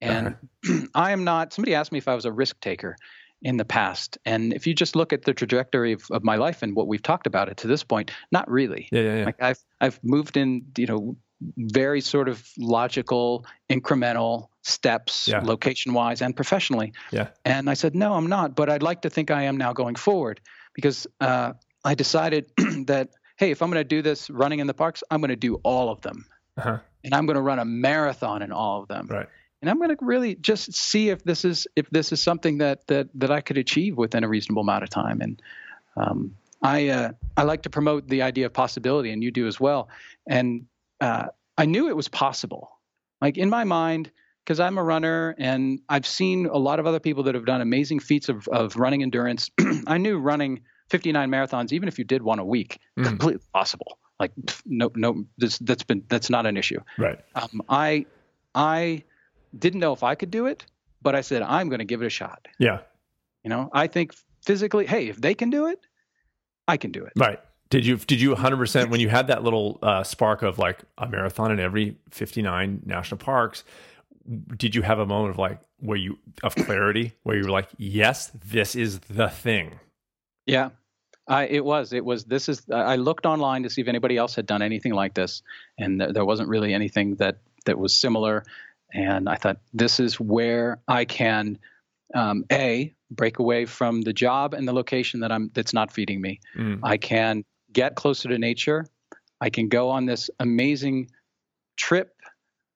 And uh-huh. [clears throat] I am not. Somebody asked me if I was a risk taker in the past, and if you just look at the trajectory of, of my life and what we've talked about it to this point, not really. Yeah, yeah, yeah. Like I've I've moved in, you know, very sort of logical, incremental steps, Yeah. location wise and professionally. Yeah. And I said, no, I'm not, but I'd like to think I am now going forward because uh, I decided [clears throat] that hey, if I'm going to do this running in the parks, I'm going to do all of them, Uh-huh. and I'm going to run a marathon in all of them Right. and I'm going to really just see if this is if this is something that that that I could achieve within a reasonable amount of time. And um, I uh, I like to promote the idea of possibility, and you do as well. And uh, I knew it was possible, like in my mind, because I'm a runner and I've seen a lot of other people that have done amazing feats of of running endurance. [clears throat] I knew running 59 marathons, even if you did one a week, Mhm. completely possible. Like no no, this, that's been that's not an issue Right. um, I I didn't know if I could do it, but I said I'm going to give it a shot. Yeah. You know, I think physically, hey, if they can do it, I can do it. Right. Did you did you 100% when you had that little uh, spark of like a marathon in every 59 national parks did you have a moment of like where you of clarity where you were like yes this is the thing Yeah, I it was it was this is I looked online to see if anybody else had done anything like this, and th- there wasn't really anything that that was similar. And I thought this is where I can um, a break away from the job and the location that I'm that's not feeding me. Mm. I can get closer to nature. I can go on this amazing trip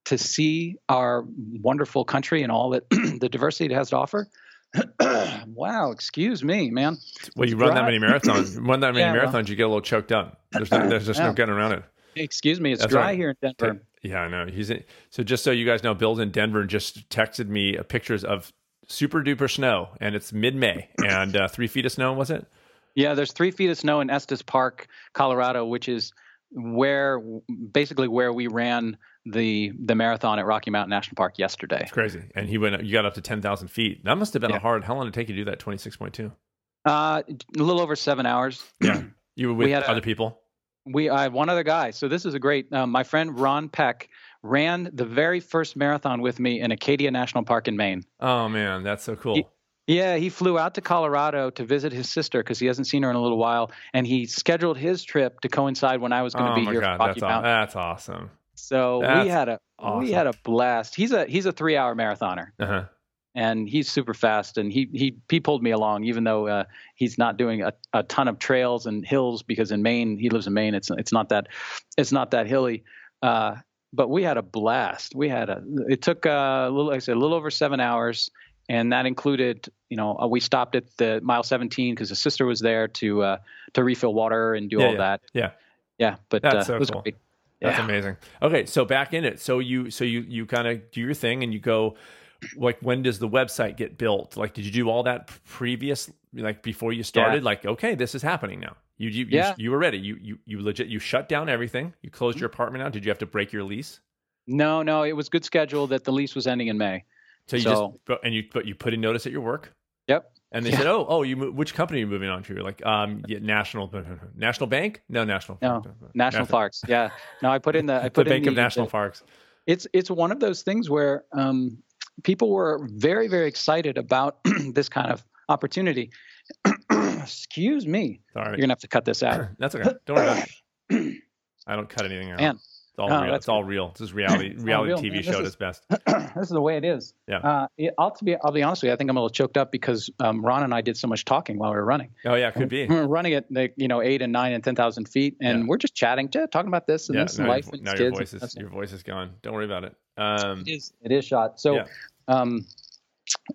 to see our wonderful country and all that [clears throat] the diversity it has to offer. [clears throat] wow, excuse me, man. well you run that many marathons run that many [clears throat] Yeah, well. marathons you get a little choked up there's, no, there's just no getting around it Excuse me, it's That's dry right. here in Denver. yeah i know he's in, so just so you guys know bill's in denver and just texted me pictures of super duper snow and it's mid-may and uh, three feet of snow was it Yeah, there's three feet of snow in Estes Park, Colorado, which is where basically where we ran the the marathon at Rocky Mountain National Park yesterday. it's crazy and he went you got up to 10000 feet that must have been a hard how long did it take you to do that 26.2 Uh, a little over seven hours. [clears throat] Yeah. You were with We had a- other people? We I have one other guy. So this is a great. Um, my friend Ron Peck ran the very first marathon with me in Acadia National Park in Maine. Oh man, that's so cool. He- Yeah, he flew out to Colorado to visit his sister because he hasn't seen her in a little while, and he scheduled his trip to coincide when I was going to oh be my here god, that's, aw- that's awesome. So That's we had a awesome. we had a blast. He's a he's a three hour marathoner, Uh-huh. and he's super fast. And he he he pulled me along, even though uh, he's not doing a, a ton of trails and hills because in Maine he lives in Maine. It's it's not that it's not that hilly. Uh, but we had a blast. We had a. It took uh, a little, like I said, a little over seven hours, and that included, you know, uh, we stopped at the mile 17 because his sister was there to uh, to refill water and do Yeah, all yeah, that. yeah. yeah, but That's uh, so it was cool. great. That's Yeah. amazing. Okay, so back in it. So you so you you kind of do your thing and you go like when does the website get built? Like did you do all that previous like before you started like okay, this is happening now. You you you, you were ready. You you you legit you shut down everything. You closed your apartment out. Did you have to break your lease? No, no, it was good schedule that the lease was ending in May. So you So- just and you but you put in notice at your work. And they Yeah. said, "Oh, oh, you mo- which company are you moving on to?" You're like, "Um, yeah, National National Bank? No, National No, National Parks. Yeah. No, I put in the I The put in Bank the, of National the- Parks. it's it's one of those things where um, people were very very excited about this kind of opportunity. Excuse me. Sorry, You're gonna have to cut this out. that's okay. Don't worry about it. I don't cut anything out. Man. It's all Oh, real. It's all real. This is [clears throat] reality reality real, TV man. show at its best. [clears throat] this is the way it is. Yeah. Uh, it, I'll to be I'll be honest with you. I think I'm a little choked up because um, Ron and I did so much talking while we were running. Oh yeah, could be. We were running at like you know eight and nine and ten thousand feet, and Yeah. we're just chatting, talking about this and Yeah, this and life your, and now kids. your voice is your voice is gone. Don't worry about it. Um, It is. It is shot. So, Yeah. um,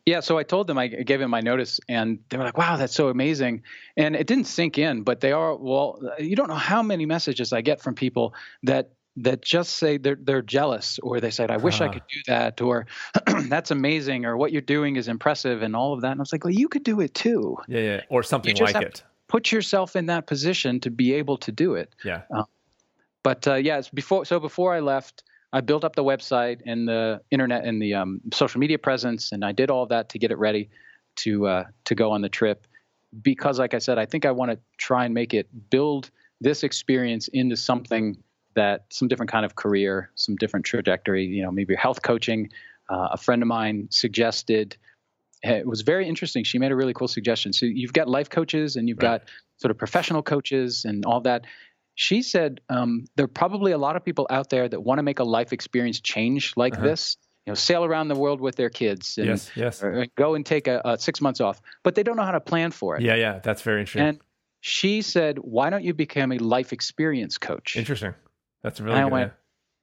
yeah. So I told them I gave him my notice, and they were like, "Wow, that's so amazing." And it didn't sink in, but they are. Well, you don't know how many messages I get from people that that just say they're they're jealous, or they said, "I wish I Ah. could do that," or [clears throat] "That's amazing," or "What you're doing is impressive," and all of that. And I was like, "Well, you could do it too. yeah, yeah, or something like it. Put yourself in that position to be able to do it." Yeah. but uh, yeah, before so before I left, I built up the website and the internet and the um, social media presence, and I did all of that to get it ready to uh, to go on the trip. Because, like I said, I think I want to try and make it build this experience into something that some different kind of career, some different trajectory. You know, maybe health coaching. Uh, a friend of mine suggested. It was very interesting. She made a really cool suggestion. So you've got life coaches and you've Right. got sort of professional coaches and all that she said um, there are probably a lot of people out there that want to make a life experience change like Uh-huh. this you know sail around the world with their kids and Yes, yes. go and take a, a six months off but they don't know how to plan for it Yeah, yeah. That's very interesting. and she said why don't you become a life experience coach interesting. That's a really I good. went,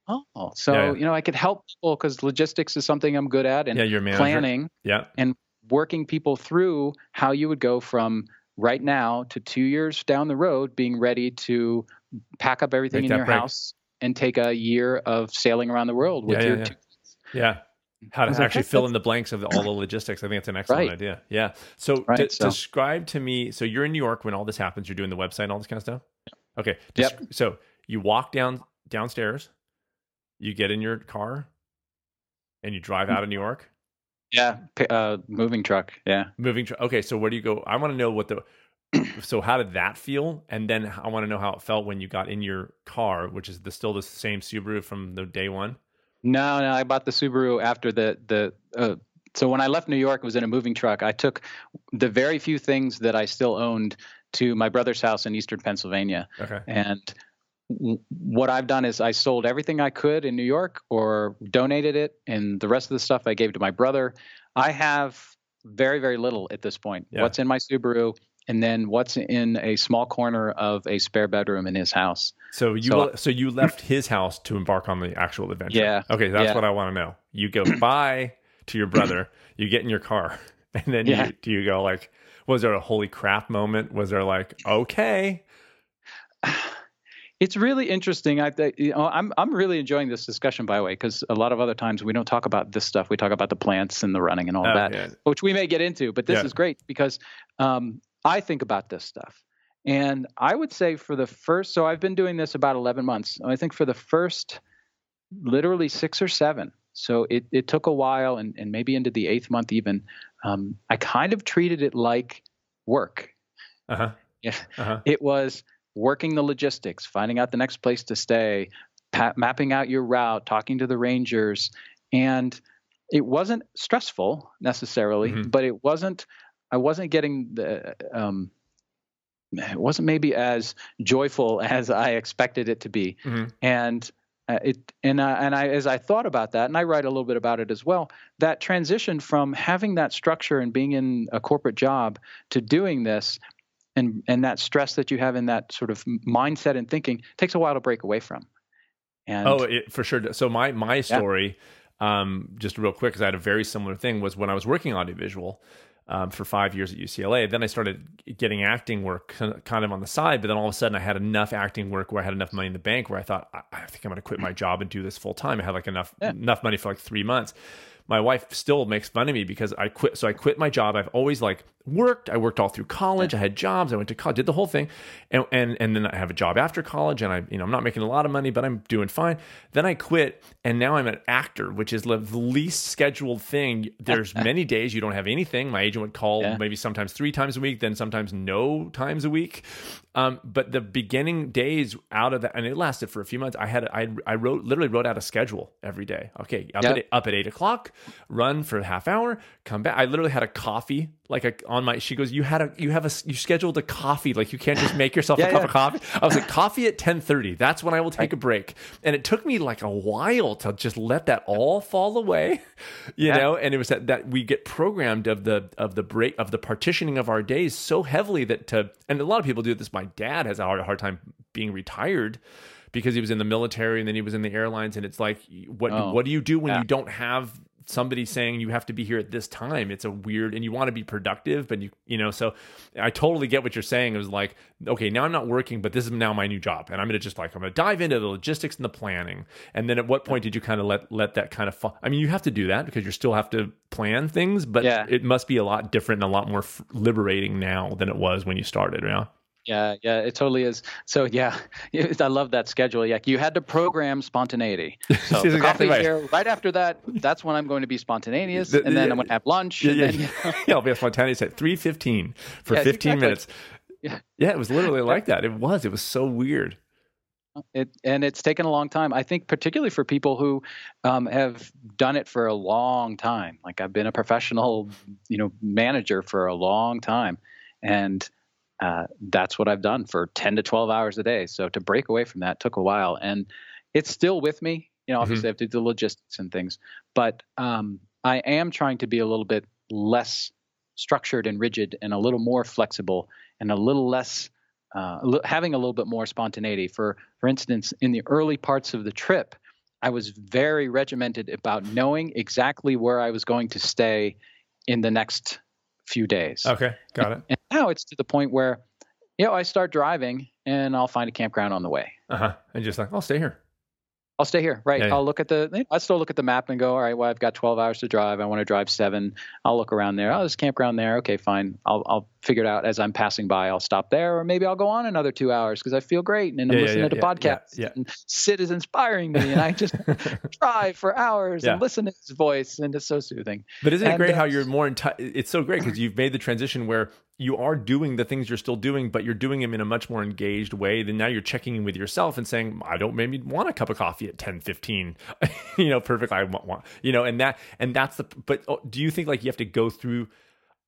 oh so Yeah, yeah. you know i could help people because logistics is something i'm good at and yeah, your manager. planning Yeah, and working people through how you would go from right now to two years down the road being ready to pack up everything Make in your break. house and take a year of sailing around the world with Yeah, your yeah. two yeah. How I to actually fill in the blanks of all the logistics. I think it's an excellent Right. idea. Yeah. So, Right, so- describe to me. So you're in New York when all this happens. You're doing the website and all this kind of stuff. Okay. Desc- So you walk down downstairs. You get in your car, and you drive out of New York. yeah uh, moving truck yeah Moving. truck. okay. So where do you go? I want to know what the. [clears throat] So how did that feel? And then I want to know how it felt when you got in your car, which is the still the same Subaru from the day one. no no i bought the subaru after the the uh, so when i left new york it was in a moving truck i took the very few things that i still owned to my brother's house in eastern pennsylvania Okay. And what I've done is I sold everything I could in New York or donated it, and the rest of the stuff I gave to my brother. I have very, very little at this point. Yeah. What's in my Subaru, and then what's in a small corner of a spare bedroom in his house. So you So- so, you left his house to embark on the actual adventure. Yeah. Okay, that's Yeah. what I want to know. You go [clears throat] bye to your brother. You get in your car, [laughs] and then Yeah. you, do you go like? Was there a holy crap moment? Was there like okay? [sighs] [sighs] [sighs] It's really interesting. I, you know, I'm I'm really enjoying this discussion, by the way, because a lot of other times we don't talk about this stuff. We talk about the plants and the running and all Oh, that. yeah. which we may get into, but this Yeah. is great because um, I think about this stuff. And I would say for the first, so I've been doing this about 11 months. I think for the first literally six or seven. So it, it took a while and, and maybe into the eighth month even. Um, I kind of treated it like work. Uh huh. Yeah. Uh huh. It was working the logistics, finding out the next place to stay, pa- mapping out your route, talking to the rangers, and it wasn't stressful necessarily, Mhm. but it wasn't. I wasn't getting the. Um, it wasn't maybe as joyful [laughs] as I expected it to be, Mhm. and uh, it and uh, and I as I thought about that, and I write a little bit about it as well. That transition from having that structure and being in a corporate job to doing this, and and that stress that you have in that sort of mindset and thinking takes a while to break away from. And Oh, it, for sure. So my my story, um, just real quick, because I had a very similar thing, was when I was working audiovisual. um, for five years at UCLA. Then I started getting acting work kind of on the side, but then all of a sudden I had enough acting work where I had enough money in the bank where I thought I, I think I'm going to quit my job and do this full time. I had like enough yeah. enough money for like three months my wife still makes fun of me because I quit. So I quit my job. I've always like worked. I worked all through college. I had jobs. I went to college, did the whole thing, and and and then I have a job after college, and I you know I'm not making a lot of money, but I'm doing fine. Then I quit, and now I'm an actor, which is the least scheduled thing. There's [laughs] many days you don't have anything. My agent would call yeah. maybe sometimes three times a week, then sometimes no times a week. Um, but the beginning days out of that, and it lasted for a few months. I had I I wrote literally wrote out a schedule every day. Okay, up yep. at up at eight o'clock, run for a half hour, come back. I literally had a coffee like a, on my she goes you had a you have a you scheduled a coffee like you can't just make yourself yeah, a cup yeah. of coffee? I was like coffee at 10.30 that's when i will take a break. And it took me like a while to just let that all fall away you yeah. know? And it was that, that we get programmed of the of the break of the partitioning of our days so heavily that to and a lot of people do this. My dad has a hard, a hard time being retired because he was in the military and then he was in the airlines and it's like what oh, what do you do when you don't have somebody saying you have to be here at this time it's a weird and you want to be productive but you you know so i totally get what you're saying it was like okay now i'm not working but this is now my new job and i'm gonna just like i'm gonna dive into the logistics and the planning and then at what point did you kind of let let that kind of fall i mean you have to do that because you still have to plan things but yeah. it must be a lot different and a lot more f- liberating now than it was when you started yeah yeah, yeah, it totally is. So yeah, [laughs] I love that schedule. Yeah, you had to program spontaneity. [laughs] So the exactly right. here, right after that, that's when I'm going to be spontaneous, the, and then I'm going to have lunch. Yeah, yeah, then, [laughs] yeah. I'll be spontaneous at three fifteen for yeah, fifteen exactly. minutes. Yeah, yeah, it was literally like that. It was. It was so weird. It and it's taken a long time. I think particularly for people who um, have done it for a long time. Like I've been a professional, you know, manager for a long time, and uh, that's what I've done for 10 to 12 hours a day. So to break away from that took a while, and it's still with me. You know, mm-hmm. obviously mm-hmm. I have to do the logistics and things, but um, I am trying to be a little bit less structured and rigid, and a little more flexible, and a little less uh, having a little bit more spontaneity. For for instance, in the early parts of the trip, I was very regimented about knowing exactly where I was going to stay in the next few days. Okay, got it. And now it's to the point where, you know, I start driving and I'll find a campground on the way. Uh huh. And just like, I'll stay here. I'll stay here. Right. Yeah, yeah. I'll look at the, I still look at the map and go, all right, well, I've got 12 hours to drive. I want to drive seven. I'll look around there. Oh, there's campground there. Okay, fine. I'll, I'll figure it out as I'm passing by. I'll stop there, or maybe I'll go on another two hours because I feel great and I'm yeah, listening to podcasts. Yeah, And Sid is inspiring me, and I just [laughs] drive for hours and listen to his voice, and it's so soothing. But isn't and, it great uh, how you're more in touch? It's so great because you've made the transition where you are doing the things you're still doing, but you're doing them in a much more engaged way. Then now you're checking in with yourself and saying, I don't maybe want a cup of coffee at 10, 15, [laughs] you know, perfect. I want, want, you know, and that, and that's the, but oh, do you think like you have to go through,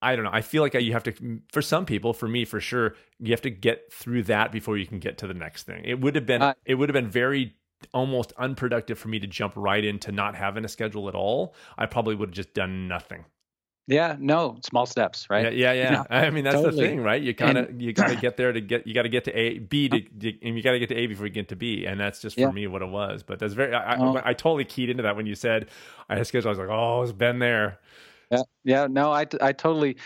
I don't know. I feel like you have to, for some people, for me, for sure, you have to get through that before you can get to the next thing. It would have been, uh, it would have been very almost unproductive for me to jump right into not having a schedule at all. I probably would have just done nothing. Yeah, no, small steps, right? Yeah, yeah. yeah. I mean, that's totally. the thing, right? You kind of you got to [laughs] get there to get you got to get to A, B to, and you got to get to A before you get to B, and that's just for yeah. me what it was. But that's very I, oh. I, I, totally keyed into that when you said I had schedule. I was like, oh, it's been there. Yeah, yeah. No, I I totally.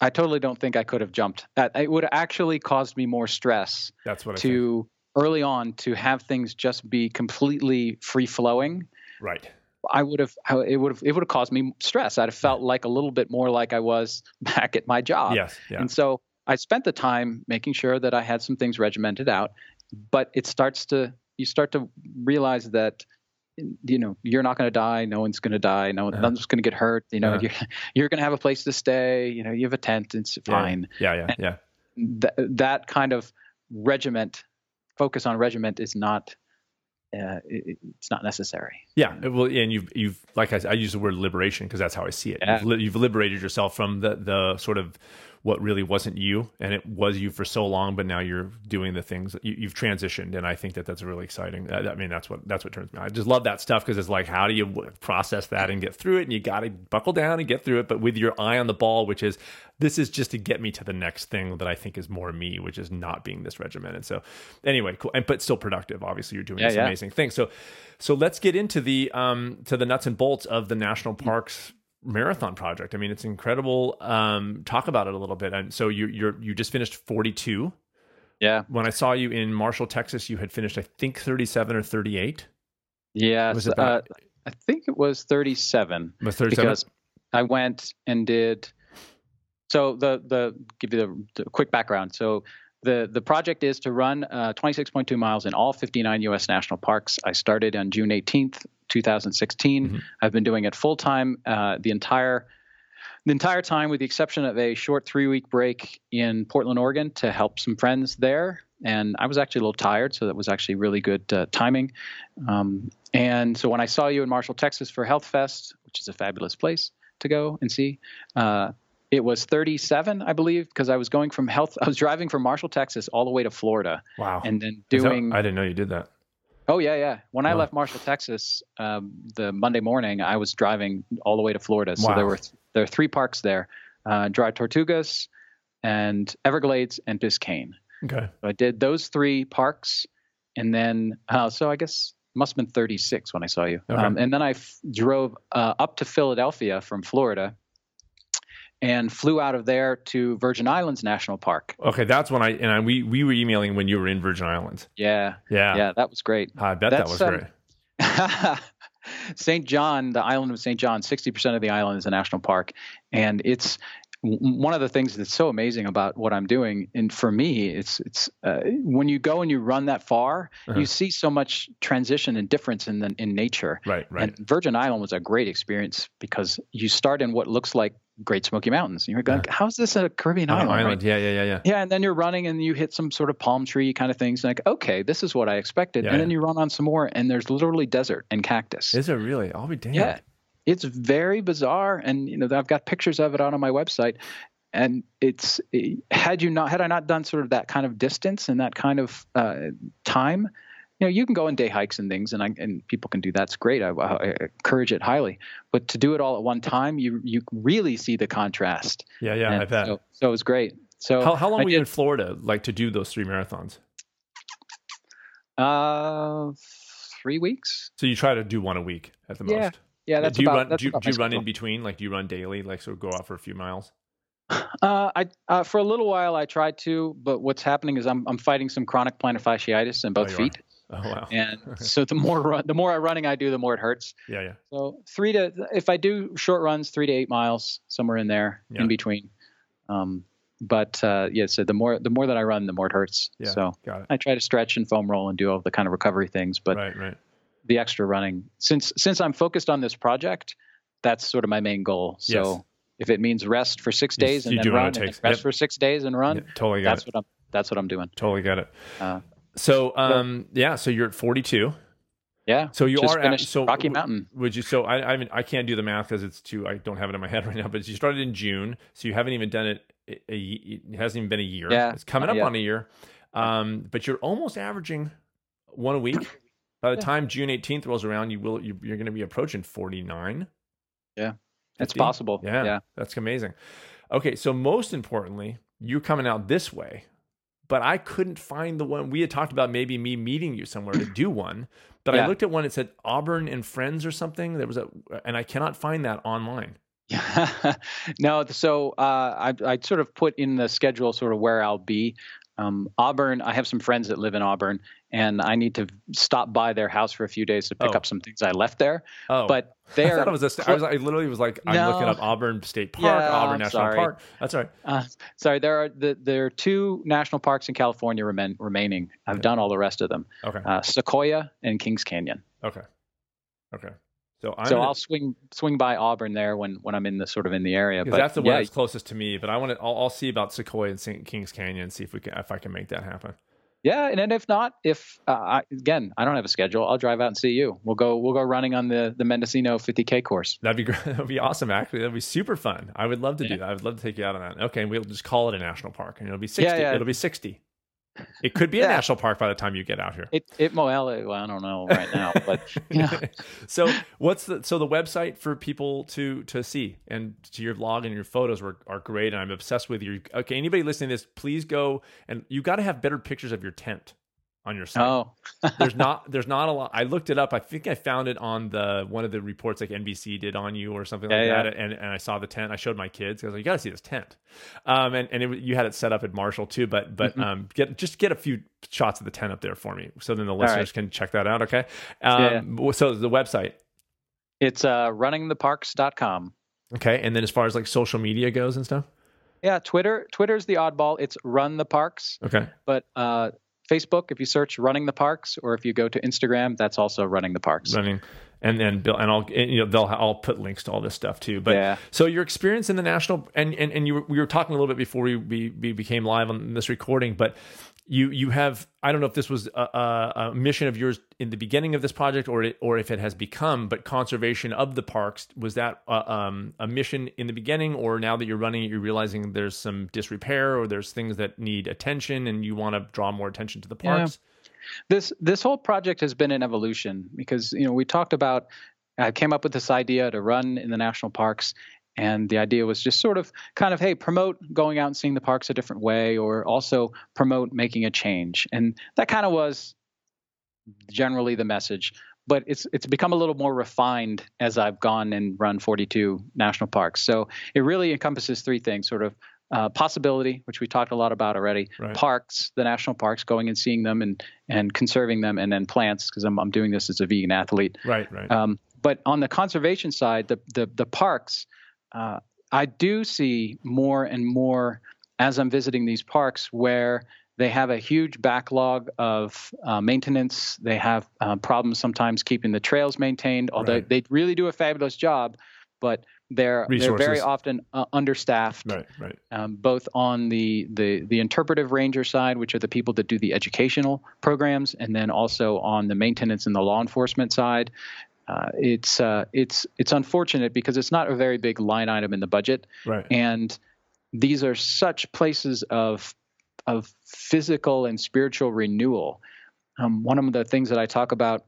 I totally don't think I could have jumped. That it would have actually caused me more stress. That's what I to think. early on to have things just be completely free flowing. Right I would have it would have it would have caused me stress. I'd have felt like a little bit more like I was [laughs] back at my job. Yes. Yeah. And so I spent the time making sure that I had some things regimented out, but it starts to you start to realize that you know you're not going to die no one's going to die no uh-huh. one's going to get hurt you know uh-huh. you're, [laughs] you're going to have a place to stay you know you have a tent it's fine yeah yeah yeah, yeah. Th- that kind of regiment focus on regiment is not uh, it, it's not necessary. Yeah, well, and you've you've like I, I use the word liberation because that's how I see it. Yeah. You've, you've, liberated yourself from the the sort of what really wasn't you and it was you for so long but now you're doing the things you, have transitioned and i think that that's really exciting. I, I mean that's what that's what turns me on. I just love that stuff because it's like how do you process that and get through it? And you got to buckle down and get through it but with your eye on the ball which is this is just to get me to the next thing that i think is more me which is not being this regimented. So anyway cool. And but still productive. Obviously you're doing yeah, this yeah. amazing thing. So so let's get into the um to the nuts and bolts of the national parks marathon project. I mean, it's incredible. Um, talk about it a little bit. And so you you're you just finished 42. Yeah. When I saw you in Marshall, Texas, you had finished I think 37 or 38. Yeah. Was it uh, I think it was 37 Was 37? because I went and did. So the the give you the, the quick background. So the the project is to run uh, 26.2 miles in all 59 U.S. national parks. I started on June 18th, 2016. Mhm. I've been doing it full time uh, the entire the entire time, with the exception of a short three week break in Portland, Oregon, to help some friends there. And I was actually a little tired, so that was actually really good uh, timing. Um, and so when I saw you in Marshall, Texas for Health Fest, which is a fabulous place to go and see, uh, it was 37, I believe, because I was going from health. [laughs] I was driving from Marshall, Texas, all the way to Florida, wow. and then Is that- doing. I didn't know you did that. Oh yeah, yeah. When I left Marshall, Texas, um, the Monday morning, I was driving all the way to Florida. So Wow. there were th- there are three parks there: uh, Dry Tortugas, and Everglades, and Biscayne. Okay. So I did those three parks, and then uh, so I guess must have been 36 when I saw you. Okay. Um, and then I f- drove uh, up to Philadelphia from Florida, and flew out of there to Virgin Islands National Park. Okay, that's when I and I, we we were emailing when you were in Virgin Islands. Yeah, Yeah. yeah, that was great. I bet that That's, was um, great. [laughs] St. John, the island of St. John, 60% of the island is a national park. And it's one of the things that's so amazing about what I'm doing. And for me, it's, it's uh, when you go and you run that far, Uh-huh. you see so much transition and difference in, the, in nature. Right, right. And Virgin Island was a great experience because you start in what looks like Great Smoky Mountains. And you're going, how's this a Caribbean Oh, island? right? island. Yeah, yeah, yeah, yeah. Yeah, and then you're running and you hit some sort of palm tree kind of things. Like, okay, this is what I expected. Yeah, and then you run on some more, and there's literally desert and cactus. Is it really? I'll be damned. yeah, it's very bizarre, and you know I've got pictures of it out on my website. And it's had you not had I not done sort of that kind of distance and that kind of uh, time, you know, you can go on day hikes and things, and I, and people can do that's great. I, I encourage it highly. But to do it all at one time, you you really see the contrast. Yeah, yeah, And I bet. So, so it was great. So how how long I were you in Florida like to do those three marathons? Uh, three weeks. So you try to do one a week at the Yeah, most. Yeah, that's do you about. run that's do you, do you run in between? Like do you run daily? Like so go out for a few miles? Uh, I uh, for a little while I tried to, but what's happening is I'm I'm fighting some chronic plantar fasciitis in both you are. feet, Oh wow. [laughs] and so the more run, the more running I do, the more it hurts. Yeah, yeah. So three to if I do short runs, three to eight miles, somewhere in there, Yeah. in between. Um, but uh, yeah, so the more the more that I run, the more it hurts. Yeah. So. I try to stretch and foam roll and do all the kind of recovery things, but right, right. the extra running since since I'm focused on this project, that's sort of my main goal. So Yes. if it means rest for six You- days and you then run, and rest Yep. for six days and run, totally got that's it. what I'm that's what I'm doing. Totally got it. Uh, So um yeah, so you're at 42. yeah. So you are at, so Rocky Mountain. Would you? So I I, haven't- I can't do the math because it's too. I don't have it in my [laughs] head right now. But you started in June, so you haven't even done it. A, a- it hasn't even been a year. Yeah, it's coming up yet. on a year. Um, but you're almost averaging one a week. By the Yeah. time June 18th rolls around, you will you, you're going to be approaching 49. Yeah. It's 50? possible. Yeah, Yeah. that's amazing. Okay, so most importantly, you're coming out this way, but I couldn't find the one we had talked about. Maybe me meeting you somewhere to [clears throat] do one, but I looked at one. It said Auburn and Friends or something. There was a, and I cannot find that online. Yeah. [laughs] no, so uh, I, I sort of put in the schedule sort of where I'll be. Um, Auburn, I have some friends that live in Auburn, and I need to stop by their house for a few days to pick Oh. up some things I left there. Oh, But [laughs] I thought it was a. st- I was. I literally was like, I'm looking up Auburn State Park, Yeah, Auburn I'm National sorry. Park. That's all right. Uh, sorry, there are the, there are two national parks in California remen, remaining. I've Okay. done all the rest of them: Okay. uh, Sequoia and Kings Canyon. Okay. Okay. So I'm. so gonna- I'll swing swing by Auburn there when when I'm in the sort of in the area. But that's the one yeah, that's closest to me. But I want to. I'll, I'll see about Sequoia and St. Kings Canyon and see if we can if I can make that happen. Yeah, and then if not, if uh, I, again I don't have a schedule, I'll drive out and see you. We'll go we'll go running on the the Mendocino 50k course. That'd be great. [laughs] That'd be awesome. Actually, that'd be super fun. I would love to do that. I would love to take you out on that. Okay, and we'll just call it a national park, and it'll be sixty. Yeah, yeah. It'll be sixty. It could be a [laughs] national park by the time you get out here. It it well, I don't know right now, but [laughs] you know, [laughs] so what's the so the website for people to to see and to your vlog and your photos were, are great and I'm obsessed with you. Okay, anybody listening to this, please go and you got to have better pictures of your tent on your site. Oh, [laughs] there's not there's not a lot. I looked it up. I think I found it on the one of the reports like NBC did on you or something like Yeah, that. And and I saw the tent. I showed my kids. I was like, you got to see this tent. Um, and and it, you had it set up at Marshall too. But but Mm-hmm. um, get just get a few shots of the tent up there for me, so then the right. listeners can check that out. Okay. Yeah, Um, so the website. it's uh, runningtheparks.com. Okay, and then as far as like social media goes and stuff. Yeah, Twitter. Twitter's the oddball. It's Run the Parks. Okay. But uh, Facebook, if you search Running the Parks, or if you go to Instagram, that's also Running the Parks. running and then Bill and I'll and, you know they'll I'll put links to all this stuff too. But Yeah. so your experience in the national and and, and you were, we were talking a little bit before we, we we became live on this recording, but you you have I don't know if this was a, a, a mission of yours in the beginning of this project or it, or if it has become, but conservation of the parks was that uh, um, a mission in the beginning, or now that you're running it, you're realizing there's some disrepair or there's things that need attention and you want to draw more attention to the Yeah. parks. this this whole project has been an evolution because you know we talked about I came up with this idea to run in the national parks and the idea was just sort of kind of hey promote going out and seeing the parks a different way or also promote making a change and that kind of was generally the message but it's it's become a little more refined as I've gone and run 42 national parks so it really encompasses three things sort of uh, possibility, which we talked a lot about already, Right. parks, the national parks, going and seeing them and and conserving them, and then plants because I'm I'm doing this as a vegan athlete. Right, right. Um, but on the conservation side, the the, the parks, uh, I do see more and more as I'm visiting these parks where they have a huge backlog of uh, maintenance. They have uh, problems sometimes keeping the trails maintained, although Right. they really do a fabulous job. But they're they're very often uh, understaffed right, right. um, both on the, the the interpretive ranger side, which are the people that do the educational programs, and then also on the maintenance and the law enforcement side. Uh, it's uh, it's it's unfortunate because it's not a very big line item in the budget, Right. and these are such places of of physical and spiritual renewal. Um, one of the things that I talk about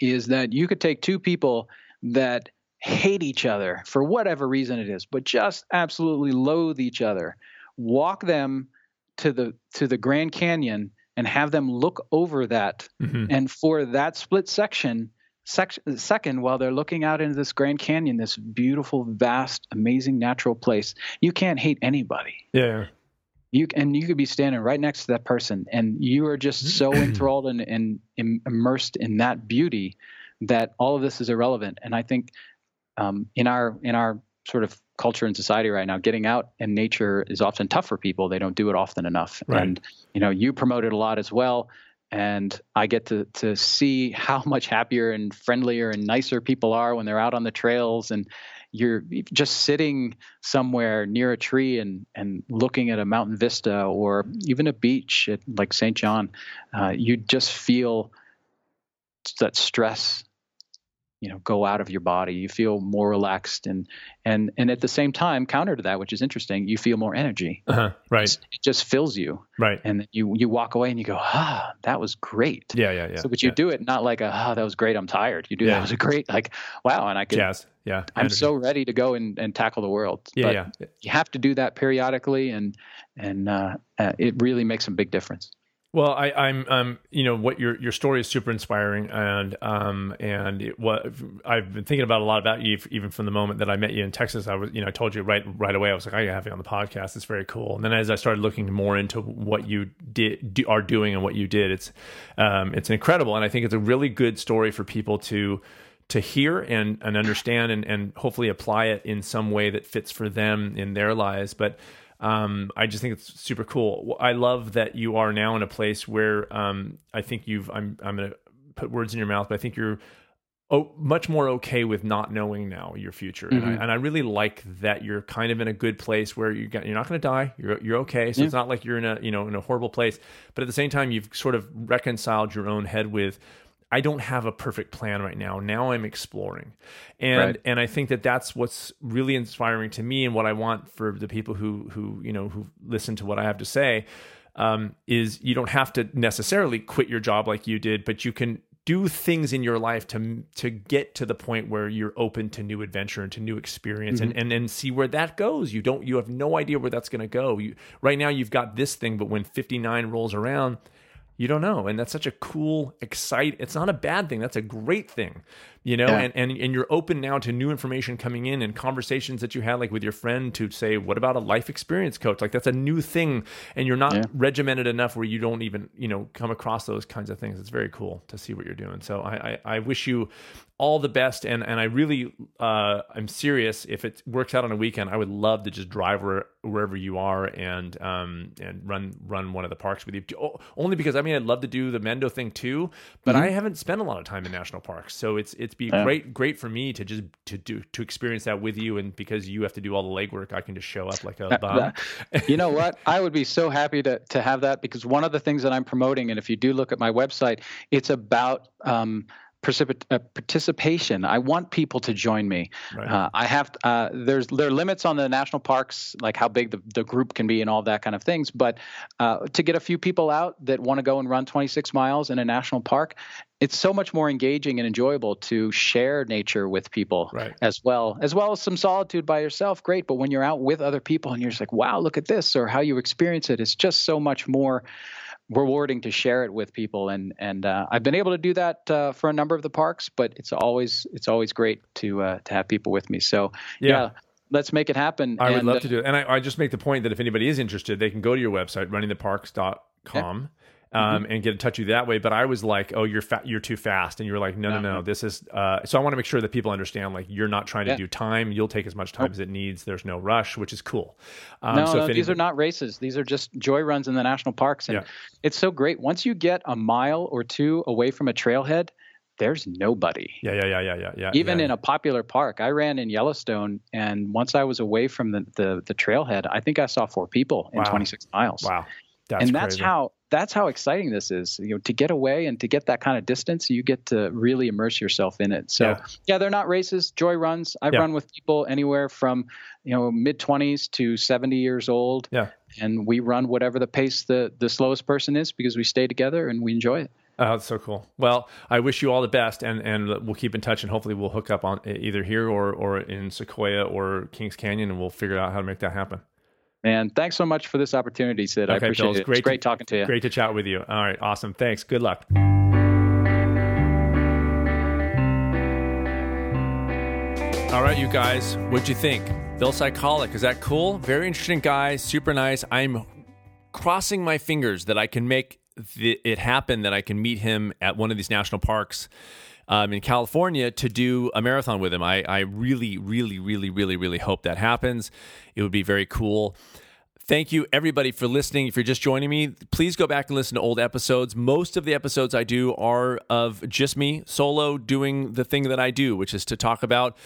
is that you could take two people that hate each other for whatever reason it is, but just absolutely loathe each other, walk them to the to the Grand Canyon and have them look over that, Mhm. and for that split section. Sec- second, while they're looking out into this Grand Canyon, this beautiful, vast, amazing natural place, you can't hate anybody. Yeah. you and you could be standing right next to that person and you are just so [clears throat] enthralled and, and immersed in that beauty that all of this is irrelevant. And i think um, in our in our sort of culture and society right now getting out in nature is often tough for people. They don't do it often enough. Right. and you know you promote it a lot as well and i get to to see how much happier and friendlier and nicer people are when they're out on the trails and you're just sitting somewhere near a tree and and looking at a mountain vista or even a beach at like St. John, uh, you just feel that stress, you know, go out of your body. You feel more relaxed and and and at the same time, counter to that, which is interesting, you feel more energy. Uh-huh. Right. It just fills you, Right. and you you walk away and you go, ah, that was great. Yeah. Yeah. Yeah. So, but you yeah. do it not like a, ah, that was great. I'm tired. You do Yeah. that was a great, like, wow, and I could jazz. Yeah. I'm energy. so ready to go and, and tackle the world. Yeah. but yeah. you have to do that periodically, and and uh, uh, it really makes a big difference. Well, I, I'm, um, you know, what your your story is super inspiring, and um, and it, what I've been thinking about a lot about you, even from the moment that I met you in Texas. I was, you know, I told you right right away. I was like, I have you on the podcast. It's very cool. And then as I started looking more into what you did do, are doing and what you did, it's um, it's incredible, and I think it's a really good story for people to to hear and and understand and and hopefully apply it in some way that fits for them in their lives, but um, I just think it's super cool. I love that you are now in a place where um, I think you've. I'm. I'm going to put words in your mouth, but I think you're oh, much more okay with not knowing now your future, and, I, Mhm. and I really like that you're kind of in a good place where you got, you're not going to die. You're you're okay. So Yeah. it's not like you're in a you know in a horrible place, but at the same time, you've sort of reconciled your own head with. I don't have a perfect plan right now. Now I'm exploring, and Right. and I think that that's what's really inspiring to me, and what I want for the people who who you know who listen to what I have to say um, is you don't have to necessarily quit your job like you did, but you can do things in your life to to get to the point where you're open to new adventure and to new experience and, and and see where that goes. You don't you have no idea where that's going to go. You right now you've got this thing, but when 59 rolls around, You don't know. And that's such a cool, excite. It's not a bad thing. That's a great thing, you know? Yeah. And, and, and you're open now to new information coming in and conversations that you had like with your friend to say, what about a life experience coach? Like that's a new thing. And you're not Yeah. regimented enough where you don't even, you know, come across those kinds of things. It's very cool to see what you're doing. So I, I, I wish you all the best. And, and I really, uh, I'm serious. If it works out on a weekend, I would love to just drive where, wherever you are and, um, and run, run one of the parks with you. O- Only because I mean, I'd love to do the Mendo thing too, but I haven't spent a lot of time in national parks. So it's, it's be Yeah. great, great for me to just, to do, to experience that with you. And because you have to do all the legwork, I can just show up like a bum. you know what? [laughs] I would be so happy to to have that because one of the things that I'm promoting, and if you do look at my website, it's about um, precipit- uh, participation. I want people to join me. Right. Uh, I have uh, there's there are limits on the national parks, like how big the, the group can be and all that kind of things. But uh, to get a few people out that want to go and run 26 miles in a national park, it's so much more engaging and enjoyable to share nature with people Right. as well as well as some solitude by yourself great but when you're out with other people and you're just like wow look at this or how you experience it it's just so much more rewarding to share it with people and and uh, I've been able to do that uh, for a number of the parks but it's always it's always great to uh, to have people with me so Yeah. yeah, let's make it happen I would love uh, to do it. And I, I just make the point that if anybody is interested, they can go to your website, runningtheparks.com. Um, and get in touch with you that way. But I was like, "Oh, you're fa- you're too fast," and you were like, "No, no, no. This is." Uh, so I want to make sure that people understand, like, you're not trying to Yeah. do time. You'll take as much time as it needs. There's no rush, which is cool. Um, no, so no these are not races. These are just joy runs in the national parks, and Yeah. it's so great. Once you get a mile or two away from a trailhead, there's nobody. Yeah, yeah, yeah, yeah, yeah, yeah. even yeah. in a popular park i ran in yellowstone and once i was away from the, the, the trailhead i think i saw four people in Wow. 26 miles wow, that's and that's crazy. how that's how exciting this is you know to get away and to get that kind of distance you get to really immerse yourself in it so Yeah. yeah, they're not races joy runs i've Yeah. run with people anywhere from you know mid 20s to 70 years old Yeah. and we run whatever the pace the the slowest person is because we stay together and we enjoy it Oh, that's so cool. Well, I wish you all the best, and and we'll keep in touch, and hopefully we'll hook up on either here or or in Sequoia or Kings Canyon, and we'll figure out how to make that happen. And thanks so much for this opportunity sid i appreciate Phil, it great it's great to- talking to you Great to chat with you. All right, awesome. Thanks. Good luck. All right, you guys, what'd you think? Bill Sycalik, is that cool? Very interesting guy, super nice. I'm crossing my fingers that I can make the, it happen, that I can meet him at one of these national parks um, in California to do a marathon with him. I, I really, really, really, really, really hope that happens. It would be very cool. Thank you, everybody, for listening. If you're just joining me, please go back and listen to old episodes. Most of the episodes I do are of just me solo doing the thing that I do, which is to talk about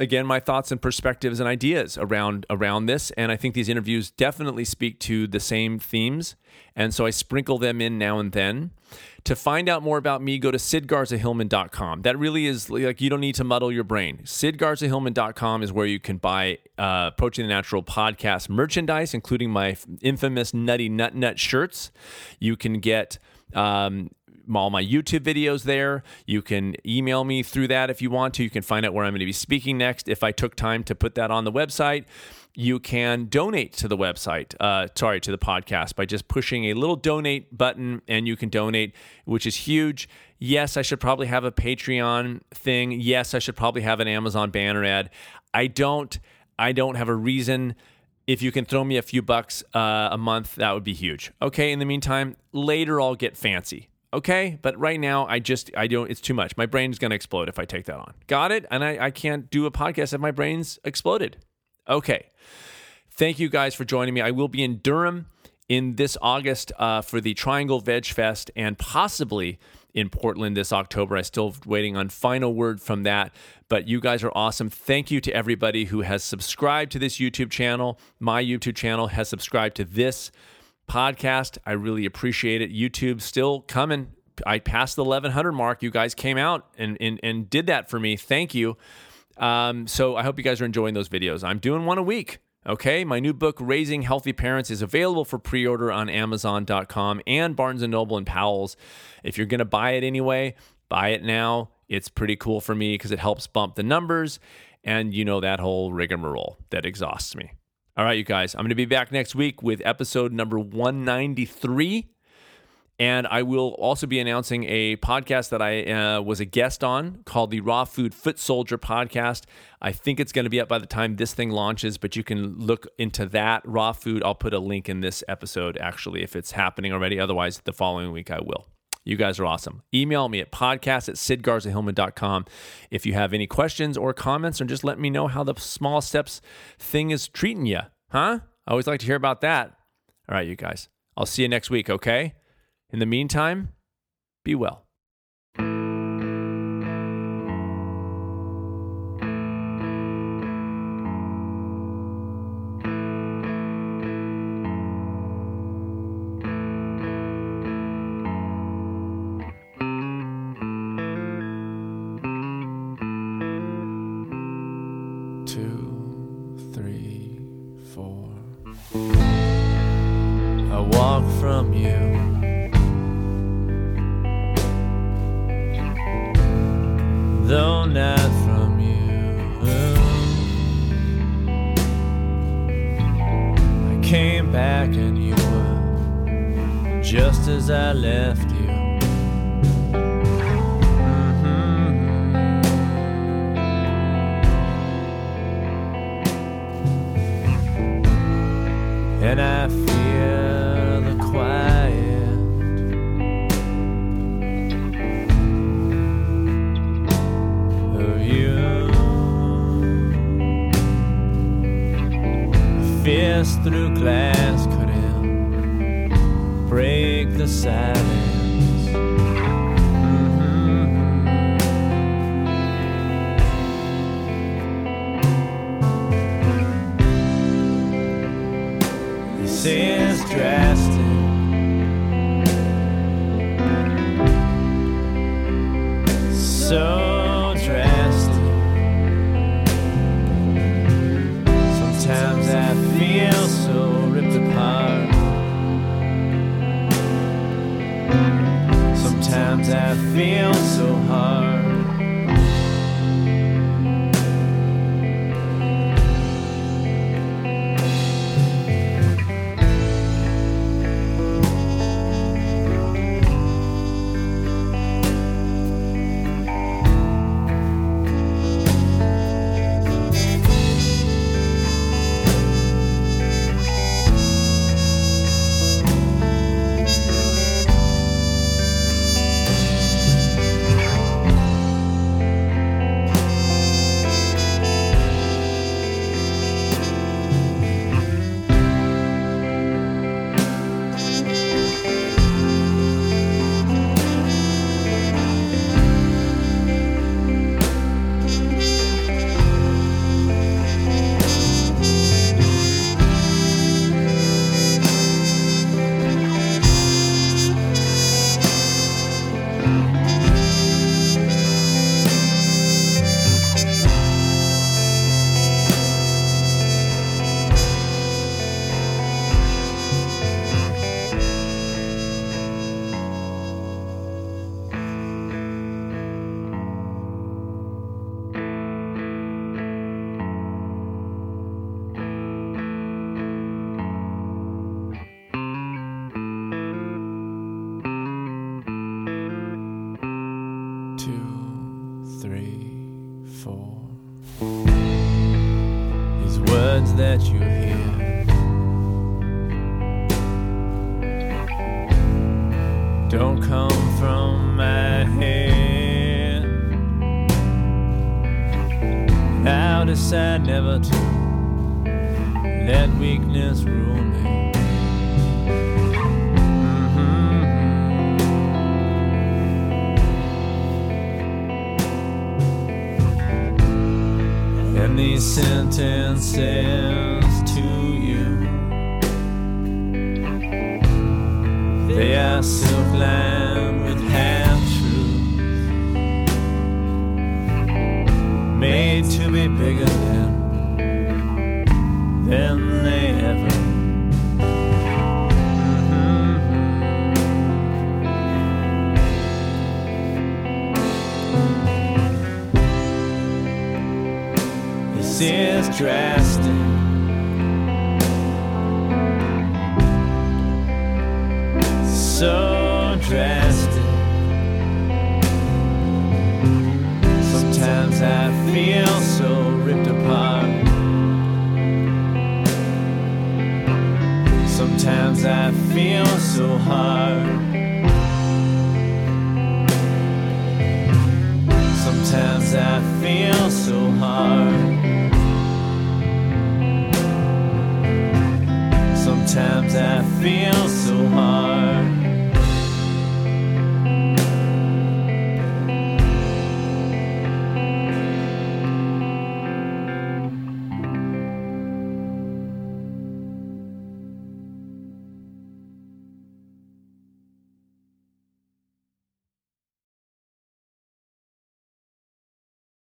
again my thoughts and perspectives and ideas around around this. And i think these interviews definitely speak to the same themes. And so i sprinkle them in now and then. To find out more about me go to sidgarzahillman.com that really is like you don't need to muddle your brain. Sidgarzahillman.com is where you can buy uh, approaching the natural podcast merchandise including my infamous nutty nut nut shirts. You can get um, all my YouTube videos there. You can email me through that if you want to. You can find out where I'm going to be speaking next if I took time to put that on the website. You can donate to the website, uh, sorry, to the podcast by just pushing a little donate button and you can donate, which is huge. Yes, I should probably have a Patreon thing. Yes, I should probably have an Amazon banner ad. I don't. I don't have a reason if you can throw me a few bucks uh, a month, that would be huge. Okay. In the meantime, later I'll get fancy. Okay. But right now, I just, I don't, it's too much. My brain's going to explode if I take that on. Got it? And I, I can't do a podcast if my brain's exploded. Okay. Thank you guys for joining me. I will be in Durham in this August uh, for the Triangle Veg Fest and possibly in Portland this October. I'm still waiting on final word from that, but you guys are awesome. Thank you to everybody who has subscribed to this YouTube channel. My YouTube channel has subscribed to this podcast. I really appreciate it. YouTube still coming. I passed the 1100 mark. You guys came out and, and, and did that for me. Thank you. Um, so I hope you guys are enjoying those videos. I'm doing one a week. Okay, my new book, Raising Healthy Parents, is available for pre-order on Amazon.com and Barnes and Noble and Powell's. If you're going to buy it anyway, buy it now. It's pretty cool for me because it helps bump the numbers, and you know that whole rigmarole that exhausts me. All right, you guys, I'm going to be back next week with episode number 193. And I will also be announcing a podcast that I uh, was a guest on called the Raw Food Foot Soldier podcast. I think it's going to be up by the time this thing launches, but you can look into that raw food. I'll put a link in this episode actually if it's happening already. Otherwise, the following week I will. You guys are awesome. Email me at podcast at sidgarzahillman.com if you have any questions or comments, or just let me know how the small steps thing is treating you. Huh? I always like to hear about that. All right, you guys. I'll see you next week, okay? In the meantime, be well. That you hear don't come from my head. I'll decide never to let weakness rule me. And these sentences to you. They are lined with half truths, made to be bigger than than this is drastic. So drastic. Sometimes I feel so ripped apart. Sometimes I feel so hard. Sometimes I feel so hard. Sometimes I feel so hard.